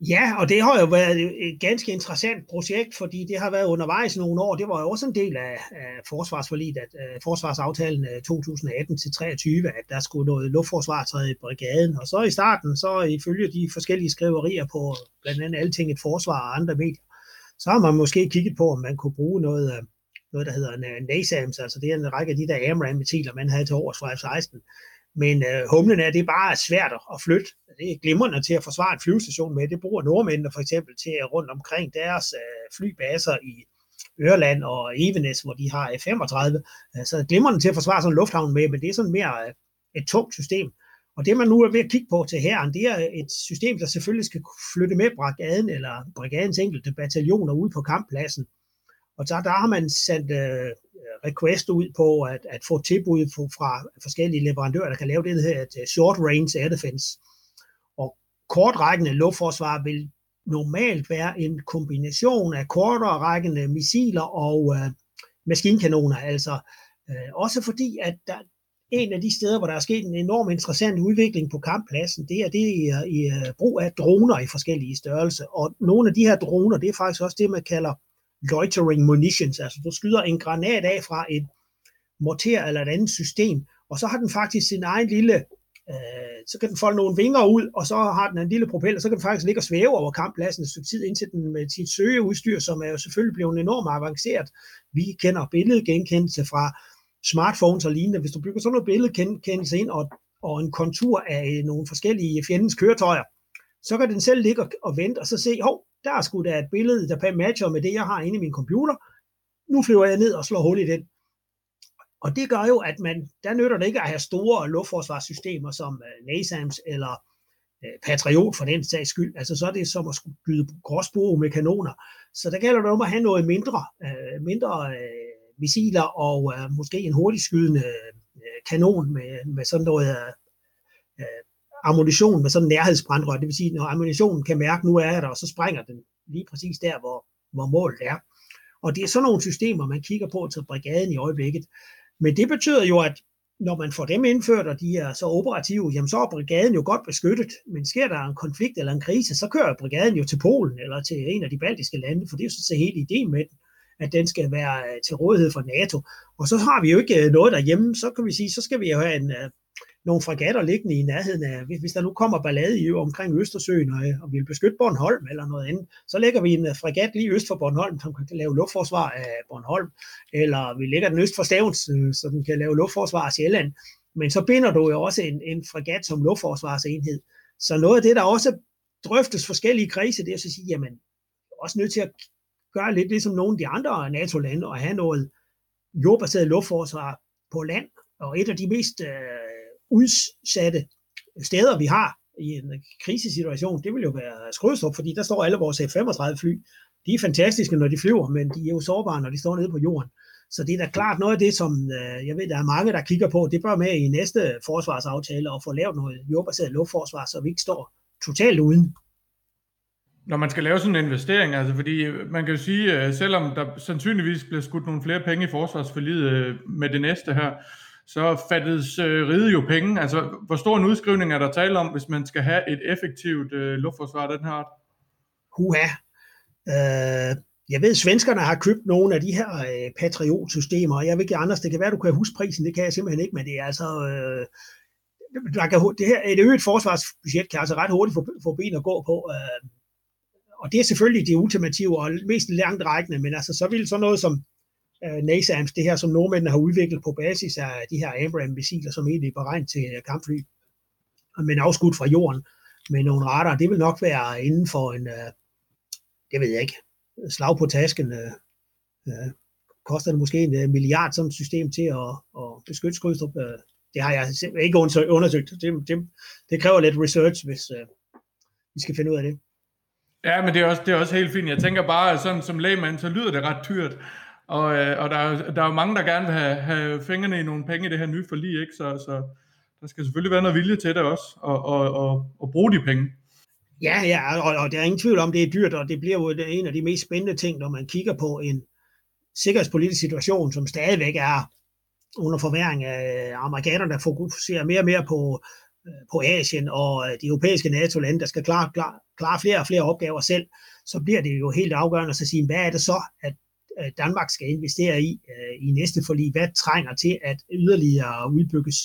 Ja, og det har jo været et ganske interessant projekt, fordi det har været undervejs nogle år. Det var jo også en del af, af forsvarsforliget, at uh, forsvarsaftalen øh, 2018-23, at der skulle noget luftforsvar træde i brigaden. Og så i starten, så ifølge de forskellige skriverier på blandt andet Alting et forsvar og andre medier, så har man måske kigget på, om man kunne bruge noget, øh, noget der hedder NASAMS, altså det er en række af de der AMRAAM-missiler, man havde til års fra F-16 men øh, humlen er, det er bare svært at flytte. Det er glimrende til at forsvare en flyvestation med. Det bruger nordmændene for eksempel til øh, rundt omkring deres øh, flybaser i Ørland og Evenes, hvor de har F-35. Øh, så glimrende til at forsvare sådan en lufthavn med, men det er sådan mere øh, et tungt system. Og det man nu er ved at kigge på til herren, det er øh, et system, der selvfølgelig skal flytte med brigaden eller brigadens enkelte bataljoner ud på kamppladsen. Og der, der har man sendt øh, request ud på at, at få tilbud fra forskellige leverandører, der kan lave det, der hedder et øh, short range air defense. Og kortrækkende luftforsvar vil normalt være en kombination af kortere rækkende missiler og øh, maskinkanoner, altså øh, også fordi, at der, en af de steder, hvor der er sket en enorm interessant udvikling på kamppladsen, det er det øh, i, i brug af droner i forskellige størrelser. Og nogle af de her droner, det er faktisk også det, man kalder loitering munitions, altså du skyder en granat af fra et morter eller et andet system, og så har den faktisk sin egen lille, øh, så kan den folde nogle vinger ud, og så har den en lille propeller, så kan den faktisk ligge og svæve over kamppladsen et stykke tid, indtil den med sit søgeudstyr, som er jo selvfølgelig blevet enormt avanceret. Vi kender billedgenkendelse fra smartphones og lignende. Hvis du bygger sådan noget billedgenkendelse ind, og, og en kontur af nogle forskellige fjendens køretøjer, så kan den selv ligge og vente, og så se, hov, der er sgu da et billede, der matcher med det, jeg har inde i min computer. Nu flyver jeg ned og slår hul i den. Og det gør jo, at man, der nytter det ikke at have store luftforsvarssystemer som øh, NASAMS eller øh, Patriot for den sags skyld. Altså så er det som at skyde gråsbue med kanoner. Så der gælder det om at have noget mindre, øh, mindre missiler og måske en hurtigskydende kanon med, med sådan noget ammunition med sådan en nærhedsbrandrør. Det vil sige, når ammunitionen kan mærke, nu er jeg der, og så springer den lige præcis der, hvor, hvor målet er. Og det er sådan nogle systemer, man kigger på til brigaden i øjeblikket. Men det betyder jo, at når man får dem indført, og de er så operative, jamen så er brigaden jo godt beskyttet. Men sker der en konflikt eller en krise, så kører brigaden jo til Polen eller til en af de baltiske lande, for det er jo så hele ideen med den, at den skal være øh, til rådighed for NATO. Og så har vi jo ikke øh, noget derhjemme, så kan vi sige, så skal vi jo have en, øh, nogle fregatter liggende i nærheden af, hvis der nu kommer ballade i omkring Østersøen, og, øh, og vi vil beskytte Bornholm eller noget andet, så lægger vi en øh, fregat lige øst for Bornholm, som kan lave luftforsvar af Bornholm, eller vi lægger den øst for Stavns, øh, så den kan lave luftforsvar af Sjælland. Men så binder du jo også en, en fregat som luftforsvarsenhed. Så noget af det, der også drøftes forskellige kredse, det er at sige, jamen, også nødt til at gøre lidt ligesom nogle af de andre NATO-lande, og have noget jordbaseret luftforsvar på land. Og et af de mest øh, udsatte steder, vi har i en krisesituation, det vil jo være Skrødstrup, fordi der står alle vores F-35 fly. De er fantastiske, når de flyver, men de er jo sårbare, når de står nede på jorden. Så det er da klart noget af det, som øh, jeg ved, der er mange, der kigger på. Det bør med i næste forsvarsaftale og få lavet noget jordbaseret luftforsvar, så vi ikke står totalt uden. Når man skal lave sådan en investering, altså fordi øh, man kan jo sige, øh, selvom der sandsynligvis bliver skudt nogle flere penge i forsvarsforlidet med det næste her, så fattes øh, ride jo penge. Altså, hvor stor en udskrivning er der tale om, hvis man skal have et effektivt øh, luftforsvar af den her art? Huha. Øh, jeg ved, at svenskerne har købt nogle af de her øh, Patriot-systemer, og jeg ved ikke, Anders, det kan være, du kan huske prisen, det kan jeg simpelthen ikke, men det er altså... Øh, der kan, det her, et øget forsvarsbudget kan altså ret hurtigt få, få ben at gå på. Øh, og det er selvfølgelig det ultimative og mest langt rækkende, men altså så vil sådan noget som øh, NASAMS, det her som nordmændene har udviklet på basis af de her Abrams-missiler, som egentlig er beregnet til øh, kampfly, men afskudt fra jorden med nogle radar, det vil nok være inden for en, øh, det ved jeg ikke, slag på tasken, øh, øh, koster det måske en øh, milliard sådan et system til at, at beskytte Skrydstrup. Øh, det har jeg ikke undersøgt. Det, det, det kræver lidt research, hvis øh, vi skal finde ud af det. Ja, men det er, også, det er også helt fint. Jeg tænker bare, sådan som lægmand, så lyder det ret dyrt. Og, øh, og der, er, der er jo mange, der gerne vil have, have fingrene i nogle penge i det her nye forlig, ikke? Så, så der skal selvfølgelig være noget vilje til det også, og, og, og, og bruge de penge. Ja, ja, og, og der er ingen tvivl om, det er dyrt, og det bliver jo en af de mest spændende ting, når man kigger på en sikkerhedspolitisk situation, som stadigvæk er under forværing af amerikanerne, der fokuserer mere og mere på, øh, på Asien og øh, de europæiske NATO-lande, der skal klare, klare, klare flere og flere opgaver selv, så bliver det jo helt afgørende at sige, hvad er det så, at Øh, Danmark skal investere i øh, i næste forlig? Hvad trænger til at yderligere udbygges?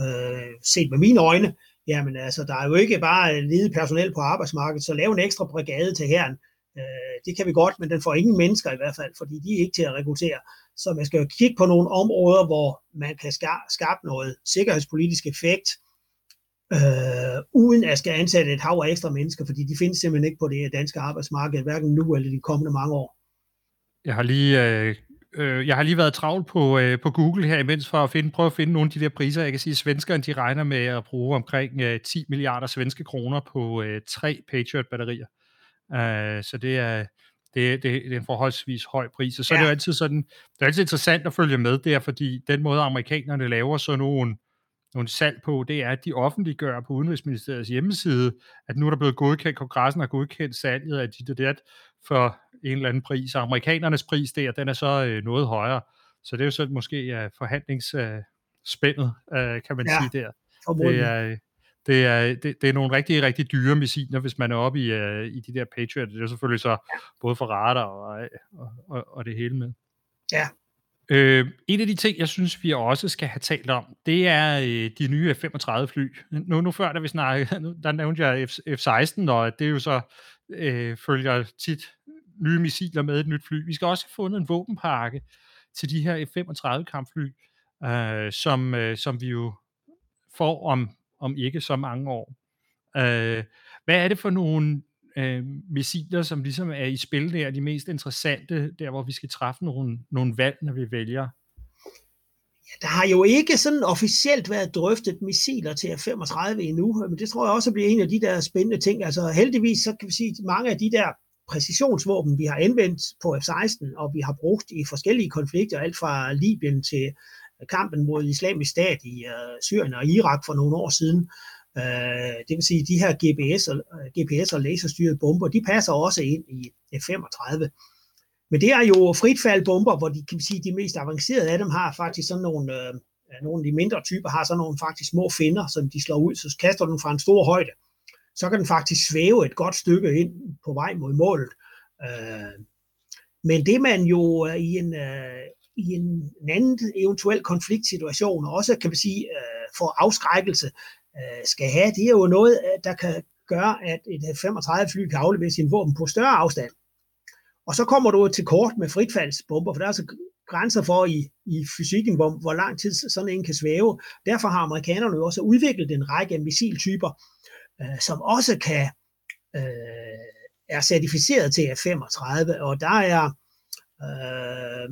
Øh, set med mine øjne, jamen altså, der er jo ikke bare ledig personel på arbejdsmarkedet, så lave en ekstra brigade til herren, øh, det kan vi godt, men den får ingen mennesker i hvert fald, fordi de er ikke til at rekruttere. Så man skal jo kigge på nogle områder, hvor man kan skabe noget sikkerhedspolitisk effekt, øh, uden at skal ansætte et hav af ekstra mennesker, fordi de findes simpelthen ikke på det danske arbejdsmarked, hverken nu eller de kommende mange år. Jeg har lige, øh, øh, jeg har lige været travlt på, øh, på Google her imens for at finde, prøve at finde nogle af de der priser. Jeg kan sige, at svenskerne de regner med at bruge omkring øh, 10 milliarder svenske kroner på øh, tre Patriot-batterier. Uh, så det er, det, det, det er en forholdsvis høj pris. Og så ja. er det jo altid sådan, det er altid interessant at følge med der, fordi den måde amerikanerne laver sådan nogle, nogle salg på, det er, at de offentliggør på Udenrigsministeriets hjemmeside, at nu er der blevet godkendt, kongressen har godkendt salget af dit og dat for en eller anden pris. Amerikanernes pris der, den er så øh, noget højere. Så det er jo sådan måske uh, forhandlingsspændet, uh, kan man ja, sige der. Det er, det er, det, det er nogle rigtig, rigtig dyre missiler, hvis man er oppe i, uh, i de der Patriot. Det er selvfølgelig så både for radar og, og, og, og det hele med. Ja. Øh, en af de ting, jeg synes, vi også skal have talt om, det er øh, de nye F-35 fly. Nu, nu før, da vi snakkede, [laughs] der nævnte jeg F- F-16, og det er jo så, øh, følger tit nye missiler med et nyt fly. Vi skal også have fundet en våbenpakke til de her F-35 kampfly, øh, som, øh, som vi jo får om om ikke så mange år. Øh, hvad er det for nogle øh, missiler, som ligesom er i spil der, de mest interessante, der hvor vi skal træffe nogle, nogle valg, når vi vælger? Ja, der har jo ikke sådan officielt været drøftet missiler til F-35 endnu, men det tror jeg også bliver en af de der spændende ting. Altså heldigvis, så kan vi sige, at mange af de der præcisionsvåben, vi har anvendt på F-16, og vi har brugt i forskellige konflikter, alt fra Libyen til øh, kampen mod islamisk stat i uh, Syrien og Irak for nogle år siden. Uh, det vil sige, at de her GPS og, uh, GPS og laserstyrede bomber, de passer også ind i F-35. Men det er jo fritfaldbomber, hvor de kan sige, de mest avancerede af dem har faktisk sådan nogle, øh, nogle af de mindre typer har sådan nogle faktisk små finder, som de slår ud, så kaster du den fra en stor højde. Så kan den faktisk svæve et godt stykke ind på vej mod målet. Øh, men det man jo øh, i en, øh, i en, anden eventuel konfliktsituation, og også kan man sige, øh, for afskrækkelse øh, skal have, det er jo noget, øh, der kan gøre, at et 35 fly kan aflevere sin våben på større afstand. Og så kommer du til kort med fritfaldsbomber, for der er altså grænser for i, i fysikken, hvor, hvor lang tid sådan en kan svæve. Derfor har amerikanerne jo også udviklet en række missiltyper, øh, som også kan øh, er certificeret til F-35, og der er øh,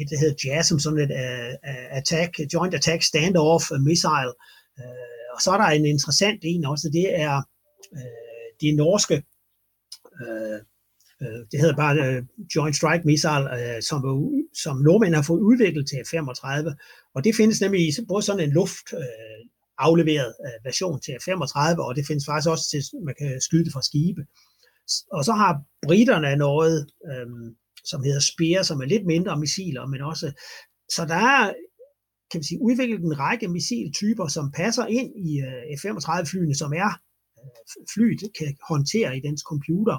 et, der hedder JASM, sådan et uh, attack, Joint Attack Standoff øh, Missile. øh, og så er der en interessant en også, det er øh, det norske, øh, øh, det hedder bare øh, Joint Strike Missile, øh, som, som nordmænd har fået udviklet til F-35, og det findes nemlig i både sådan en luft øh, afleveret øh, version til F-35, og det findes faktisk også til, man kan skyde det fra skibe. Og så har britterne noget, øhm, som hedder Spear, som er lidt mindre missiler, men også, så der er kan man sige, udviklet en række missiltyper, som passer ind i øh, F-35-flyene, som er uh, flyet kan håndtere i dens computer.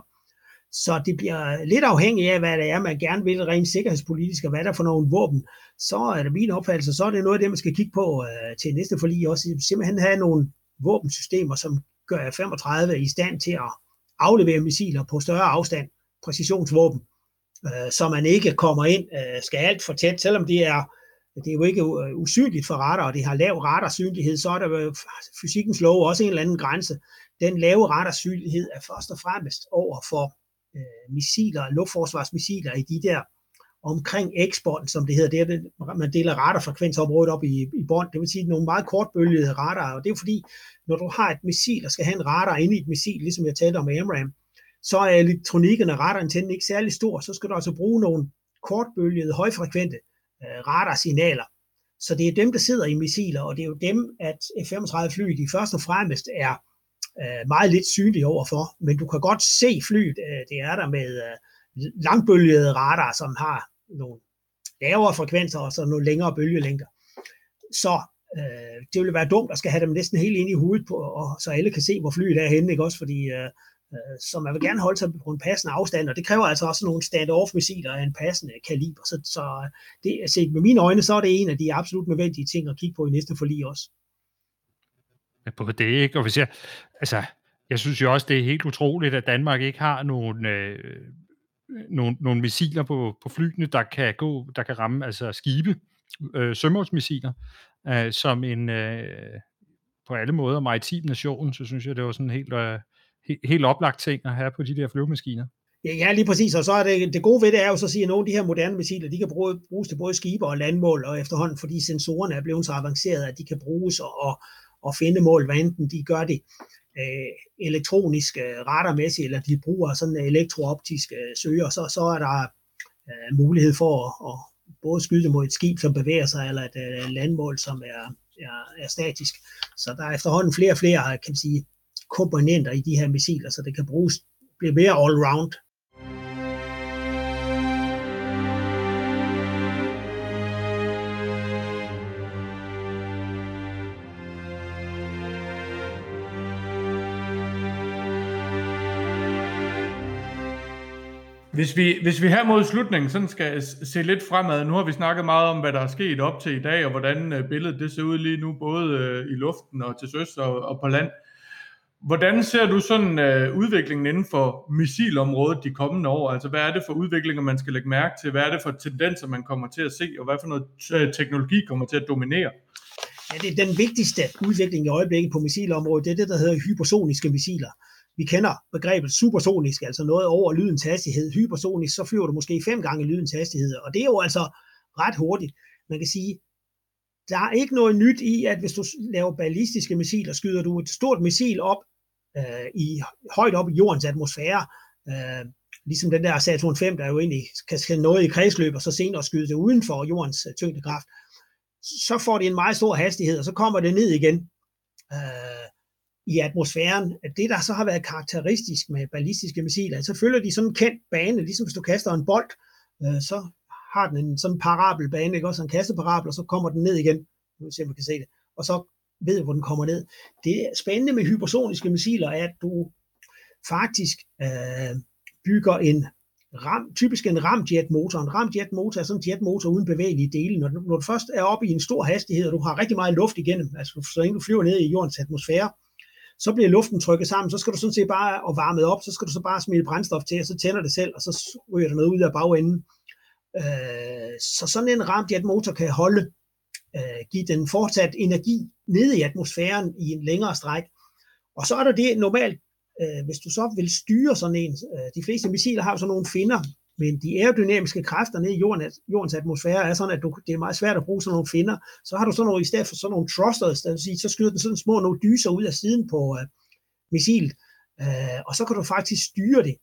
Så det bliver lidt afhængigt af, hvad det er, man gerne vil rent sikkerhedspolitisk, og hvad der er for nogle våben. Så er det min opfattelse, så er det noget af det, man skal kigge på øh, til næste forlig også. Simpelthen have nogle våbensystemer, som gør 35 i stand til at aflevere missiler på større afstand, præcisionsvåben, øh, så man ikke kommer ind, øh, skal alt for tæt, selvom det er det er jo ikke øh, usynligt for radar, og det har lav radarsynlighed, så er der fysikkens lov også en eller anden grænse. Den lave radarsynlighed er først og fremmest over for øh, missiler, luftforsvarsmissiler i de der omkring eksporten, som det hedder, det er, man deler radarfrekvensområdet op i, i bånd, det vil sige nogle meget kortbølgede radarer, og det er fordi, når du har et missil, og skal have en radar inde i et missil, ligesom jeg talte om AMRAM, så er elektronikken og radarantennen ikke særlig stor, så skal du altså bruge nogle kortbølgede, højfrekvente øh, radarsignaler. Så det er dem, der sidder i missiler, og det er jo dem, at F-35 fly, de først og fremmest er øh, meget lidt synlige overfor, men du kan godt se flyet, øh, det er der med øh, langbølgede radar, som har nogle lavere frekvenser og så nogle længere bølgelængder. Så øh, det ville være dumt at skal have dem næsten helt ind i hovedet, på, og, så alle kan se, hvor flyet er henne, ikke også? Fordi øh, øh så man vil gerne holde sig på en passende afstand, og det kræver altså også nogle stand-off-missiler af en passende kaliber. Så, så øh, det, set med mine øjne, så er det en af de absolut nødvendige ting at kigge på i næste forlig også på det, ikke? Og hvis jeg, altså, jeg synes jo også, det er helt utroligt, at Danmark ikke har nogen, øh, nogle, nogle missiler på, på flyene, der kan gå, der kan ramme altså skibe, øh, sømålsmissiler, øh, som en øh, på alle måder maritim nation, så synes jeg, det var sådan helt, øh, helt, helt oplagt ting at have på de der flyvemaskiner. Ja, ja, lige præcis. Og så er det, det gode ved det er jo så at sige, at nogle af de her moderne missiler, de kan bruge, bruges til både skibe og landmål, og efterhånden, fordi sensorerne er blevet så avancerede, at de kan bruges og, og at finde mål, hvad enten de gør det øh, elektronisk øh, radarmæssigt, eller de bruger sådan elektrooptiske øh, søger, så, så er der øh, mulighed for at, at både skyde mod et skib, som bevæger sig, eller et øh, landmål, som er, er, er statisk. Så der er efterhånden flere og flere kan man sige, komponenter i de her missiler, så det kan bruges, blive mere all-round Hvis vi, hvis vi her mod slutningen sådan skal se lidt fremad, nu har vi snakket meget om, hvad der er sket op til i dag, og hvordan øh, billedet det ser ud lige nu, både øh, i luften og til søs og, og på land. Hvordan ser du sådan uh, udviklingen inden for missilområdet de kommende år? Altså hvad er det for udviklinger, man skal lægge mærke til? Hvad er det for tendenser, man kommer til at se? Og hvad for noget teknologi kommer til at dominere? Ja, det er den vigtigste udvikling i øjeblikket på missilområdet. Det er det, der hedder hypersoniske missiler. Vi kender begrebet supersonisk, altså noget over lydens hastighed. Hypersonisk, så flyver du måske fem gange lydens hastighed, og det er jo altså ret hurtigt. Man kan sige, der er ikke noget nyt i, at hvis du laver ballistiske missiler, skyder du et stort missil op øh, i højt op i jordens atmosfære, øh, ligesom den der Saturn 5, der jo egentlig kan, sende noget i kredsløb, og så senere skyde det uden for jordens øh, tyngdekraft, så får det en meget stor hastighed, og så kommer det ned igen. Øh, i atmosfæren. Det, der så har været karakteristisk med ballistiske missiler, så følger de sådan en kendt bane, ligesom hvis du kaster en bold, øh, så har den en sådan parabelbane, ikke også en kasteparabel, og så kommer den ned igen. Nu ser man kan se det. Og så ved hvor den kommer ned. Det spændende med hypersoniske missiler, er, at du faktisk øh, bygger en ram, typisk en ramjetmotor. En ramjetmotor er sådan en jetmotor uden bevægelige dele. Når du, når du først er oppe i en stor hastighed, og du har rigtig meget luft igennem, altså så længe du flyver ned i jordens atmosfære, så bliver luften trykket sammen, så skal du sådan set bare og varmet op, så skal du så bare smide brændstof til, og så tænder det selv, og så ryger der noget ud af bagenden. Øh, så sådan en ramt motor kan holde, øh, give den fortsat energi nede i atmosfæren i en længere stræk. Og så er der det normalt, øh, hvis du så vil styre sådan en, øh, de fleste missiler har sådan nogle finder, men de aerodynamiske kræfter nede i jordens, jordens atmosfære er sådan, at du, det er meget svært at bruge sådan nogle finder. Så har du sådan nogle, i stedet for sådan nogle thrusters, der vil sige, så skyder den sådan små nogle dyser ud af siden på øh, missilet, øh, og så kan du faktisk styre det.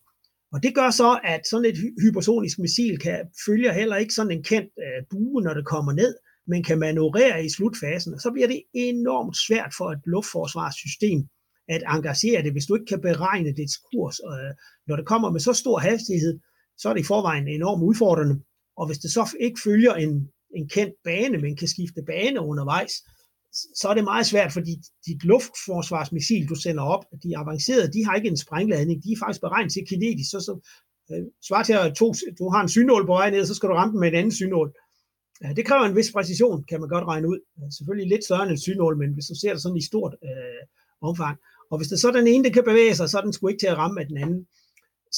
Og det gør så, at sådan et hypersonisk missil kan følge heller ikke sådan en kendt øh, bue, når det kommer ned, men kan manøvrere i slutfasen, og så bliver det enormt svært for et luftforsvarssystem at engagere det, hvis du ikke kan beregne dets kurs. Øh, når det kommer med så stor hastighed, så er det i forvejen enormt udfordrende. Og hvis det så ikke følger en, en kendt bane, men kan skifte bane undervejs, så er det meget svært, fordi dit luftforsvarsmissil, du sender op, de er avancerede, de har ikke en sprængladning, de er faktisk beregnet til kinetisk, så, så øh, svar til at to, du har en synål på vej ned, så skal du ramme den med en anden synål. Ja, det kræver en vis præcision, kan man godt regne ud. Selvfølgelig lidt større end en synål, men hvis du ser det sådan i stort øh, omfang. Og hvis det så er den ene, der kan bevæge sig, så er den sgu ikke til at ramme af den anden.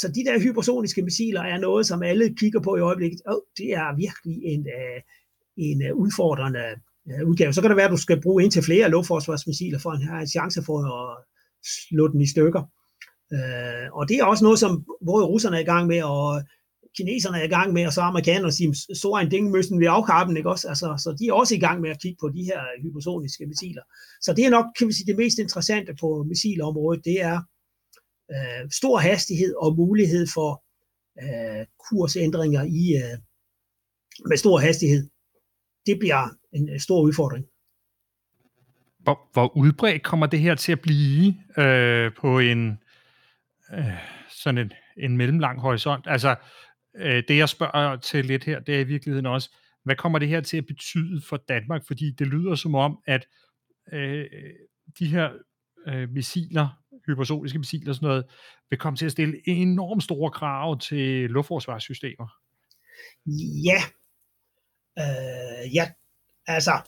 Så de der hypersoniske missiler er noget, som alle kigger på i øjeblikket. Oh, det er virkelig en, øh, en øh, udfordrende øh, udgave. Så kan det være, at du skal bruge til flere luftforsvarsmissiler for at have en chance for at slå den i stykker. Uh, og det er også noget, som både russerne er i gang med, og kineserne er i gang med, og så amerikanerne siger, så en ding møsten ved afkappen, ikke også? Altså, så de er også i gang med at kigge på de her hypersoniske missiler. Så det er nok, kan vi sige, det mest interessante på missilområdet, det er øh, stor hastighed og mulighed for øh, kursændringer i, øh, med stor hastighed. Det bliver en øh, stor udfordring. Hvor, hvor udbredt kommer det her til at blive øh, på en øh, sådan en, en mellemlang horisont? Altså, øh, det jeg spørger til lidt her, det er i virkeligheden også, hvad kommer det her til at betyde for Danmark? Fordi det lyder som om, at øh, de her øh, missiler, hypersoniske missiler og sådan noget, vil komme til at stille enormt store krav til luftforsvarssystemer. Ja. Øh, ja, altså,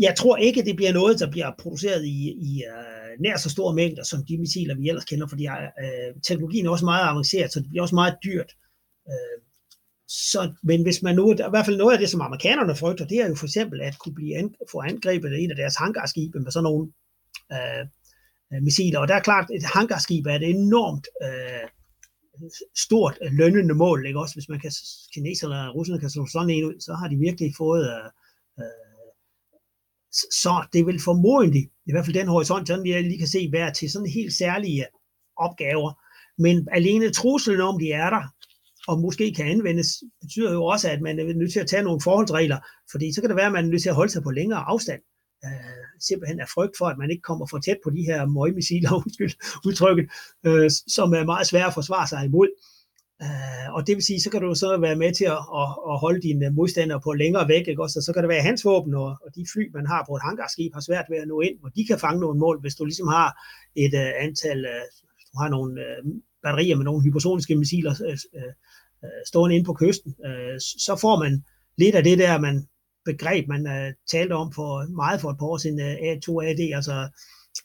jeg tror ikke, det bliver noget, der bliver produceret i, i uh, nær så store mængder, som de missiler, vi ellers kender, fordi uh, teknologien er også meget avanceret, så det bliver også meget dyrt. Uh, så, men hvis man nu, i hvert fald noget af det, som amerikanerne frygter, det er jo for eksempel at kunne blive an, få angrebet af en af deres hangarskibe med sådan nogle uh, øh, Øh, missiler. Og der er klart, et hangarskib er et enormt øh, stort øh, lønnende mål, ikke også? Hvis man kan, kineserne eller russerne kan slå sådan en ud, så har de virkelig fået, øh, øh, så det vil formodentlig, i hvert fald den horisont, sådan jeg lige kan se, være til sådan helt særlige opgaver. Men alene truslen om, de er der, og måske kan anvendes, betyder jo også, at man er nødt til at tage nogle forholdsregler, fordi så kan det være, at man er nødt til at holde sig på længere afstand. Simpelthen af frygt for, at man ikke kommer for tæt på de her møgmissiler, [laughs] undskyld udtrykket, øh, som er meget svære at forsvare sig imod. Øh, og det vil sige, så kan du så være med til at, at, at holde dine øh, modstandere på længere væk, ikke? Også, så kan det være hans våben, og, og de fly, man har på et hangarskib, har svært ved at nå ind, og de kan fange nogle mål, hvis du ligesom har et øh, antal, øh, du har nogle øh, batterier med nogle hypersoniske missiler øh, øh, stående inde på kysten, øh, så får man lidt af det der, man begreb, man uh, talte om for meget for et par år siden, øh, uh, A2AD, altså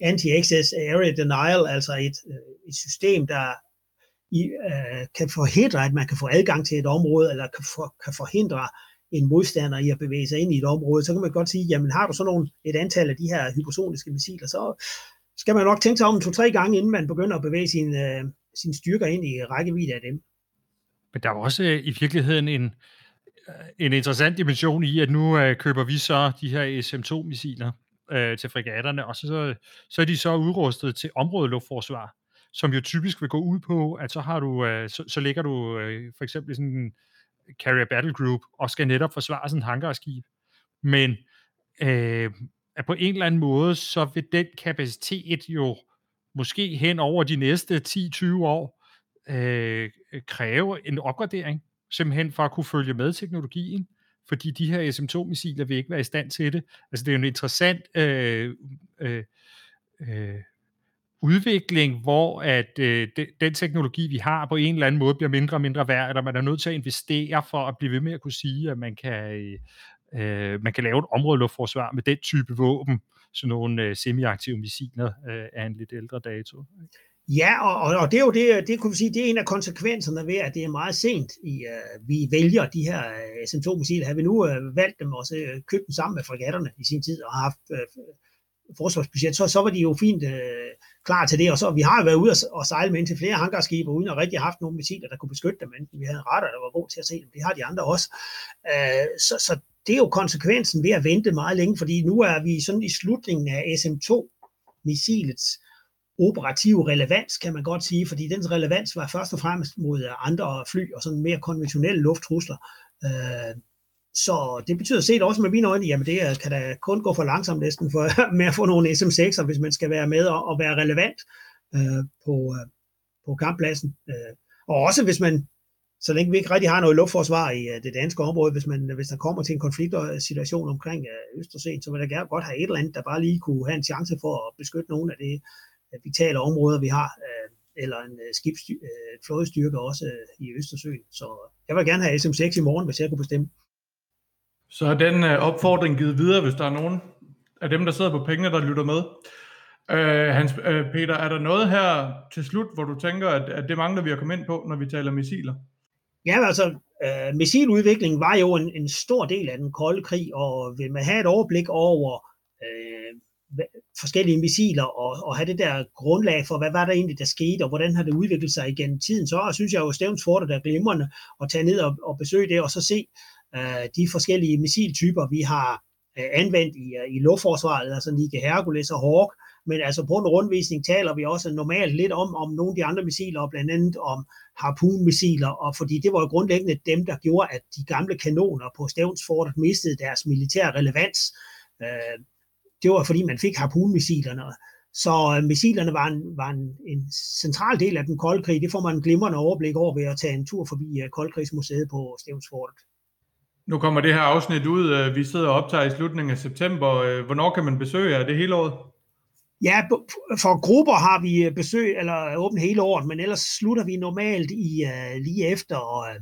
Anti-Access Area Denial, altså et, øh, et system, der i, uh, kan forhindre, at man kan få adgang til et område, eller kan, for, kan forhindre en modstander i at bevæge sig ind i et område, så kan man godt sige, jamen har du så nogle, et antal af de her hypersoniske missiler, så skal man nok tænke sig om to-tre gange, inden man begynder at bevæge sin, uh, sin styrker ind i rækkevidde af dem. Men der er også uh, i virkeligheden en, en interessant dimension i, at nu øh, køber vi så de her SM-2-missiler øh, til frigatterne, og så, så er de så udrustet til områdeluftforsvar, som jo typisk vil gå ud på, at så har du, øh, så, så ligger du øh, for eksempel sådan en carrier battle group, og skal netop forsvare sådan en hangarskib. Men øh, at på en eller anden måde, så vil den kapacitet jo måske hen over de næste 10-20 år øh, kræve en opgradering simpelthen for at kunne følge med teknologien, fordi de her SM2-missiler vil ikke være i stand til det. Altså det er jo en interessant øh, øh, øh, udvikling, hvor at øh, de, den teknologi, vi har, på en eller anden måde bliver mindre og mindre værd, eller man er nødt til at investere for at blive ved med at kunne sige, at man kan, øh, øh man kan lave et områdeluftforsvar med den type våben, sådan nogle øh, semiaktive missiler øh, af en lidt ældre dato. Ikke? Ja, og, og, og det er jo det, det kunne vi sige, det er en af konsekvenserne ved, at det er meget sent, i, uh, vi vælger de her øh, uh, SM2-missiler. Har vi nu uh, valgt dem og så uh, købt dem sammen med fregatterne i sin tid og har haft uh, forsvarsbudget, så, så var de jo fint uh, klar til det. Og så vi har jo været ude og, og sejle med ind til flere hangarskibe, uden at rigtig have haft nogle missiler, der kunne beskytte dem. Enten vi havde en radar, der var god til at se dem. Det har de andre også. Uh, så, så det er jo konsekvensen ved at vente meget længe, fordi nu er vi sådan i slutningen af SM2-missilets operative relevans, kan man godt sige, fordi dens relevans var først og fremmest mod øh, andre fly og sådan mere konventionelle lufttrusler. Øh, så det betyder set også med mine øjne, jamen det øh, kan da kun gå for langsomt næsten for, [laughs] med at få nogle SM6'er, hvis man skal være med og, og være relevant øh, på, øh, på kamppladsen. Øh, og også hvis man så længe vi ikke rigtig har noget luftforsvar i øh, det danske område, hvis, man, hvis der kommer til en konfliktsituation omkring Østersøen, så vil der gerne godt have et eller andet, der bare lige kunne have en chance for at beskytte nogle af det vitale områder, vi har, uh, eller en uh, skibsty- flådestyrke også i Østersøen. Så jeg vil gerne have SM6 i morgen, hvis jeg kunne bestemme. Så er den opfordring givet videre, hvis der er nogen af dem, der sidder på pengene, der lytter med. Uh, Hans, uh, Peter, er der noget her til slut, hvor du tænker, at, at det mangler vi at komme ind på, når vi taler missiler? Ja, altså, uh, missiludviklingen var jo en, en stor del af den kolde krig, og vil man have et overblik over uh, forskellige missiler, og, og have det der grundlag for, hvad var der egentlig, der skete, og hvordan har det udviklet sig igennem tiden, så synes jeg jo, Stævns Forte der er glimrende at tage ned og, og besøge det, og så se uh, de forskellige missiltyper, vi har uh, anvendt i, uh, i luftforsvaret, altså Nike Hercules og Hawk, men altså på en rundvisning taler vi også normalt lidt om, om nogle af de andre missiler, og blandt andet om harpunmissiler, og fordi det var jo grundlæggende dem, der gjorde, at de gamle kanoner på Stævnsfortet mistede deres militære relevans. Øh, det var fordi, man fik harpunmissilerne. Så øh, missilerne var, en, var en, en central del af den kolde krig. Det får man en glimrende overblik over ved at tage en tur forbi øh, Koldkrigsmuseet på Stævnsfortet. Nu kommer det her afsnit ud. Vi sidder og optager i slutningen af september. Hvornår kan man besøge jer? Det hele året? Ja, for grupper har vi øh, besøg, eller åbent hele året, men ellers slutter vi normalt i uh, lige efter uh,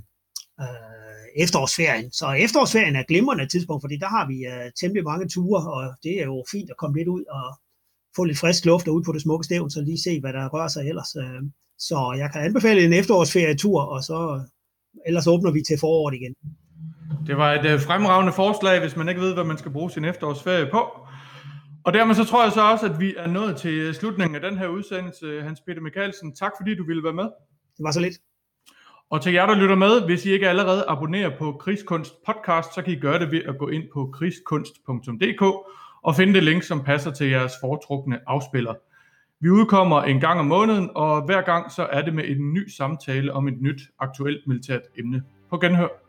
efterårsferien. Så efterårsferien er et glimrende tidspunkt, fordi der har vi uh, temmelig mange ture, og det er jo fint at komme lidt ud og få lidt frisk luft og ud på det smukke stævn, så lige se, hvad der rører sig ellers. Uh, så jeg kan anbefale en efterårsferietur, og så ellers åbner vi til foråret igen. Det var et fremragende forslag, hvis man ikke ved, hvad man skal bruge sin efterårsferie på. Og dermed så tror jeg så også, at vi er nået til slutningen af den her udsendelse. Hans Peter Mikkelsen, tak fordi du ville være med. Det var så lidt. Og til jer, der lytter med, hvis I ikke allerede abonnerer på Krigskunst podcast, så kan I gøre det ved at gå ind på krigskunst.dk og finde det link, som passer til jeres foretrukne afspiller. Vi udkommer en gang om måneden, og hver gang så er det med en ny samtale om et nyt aktuelt militært emne. På genhør.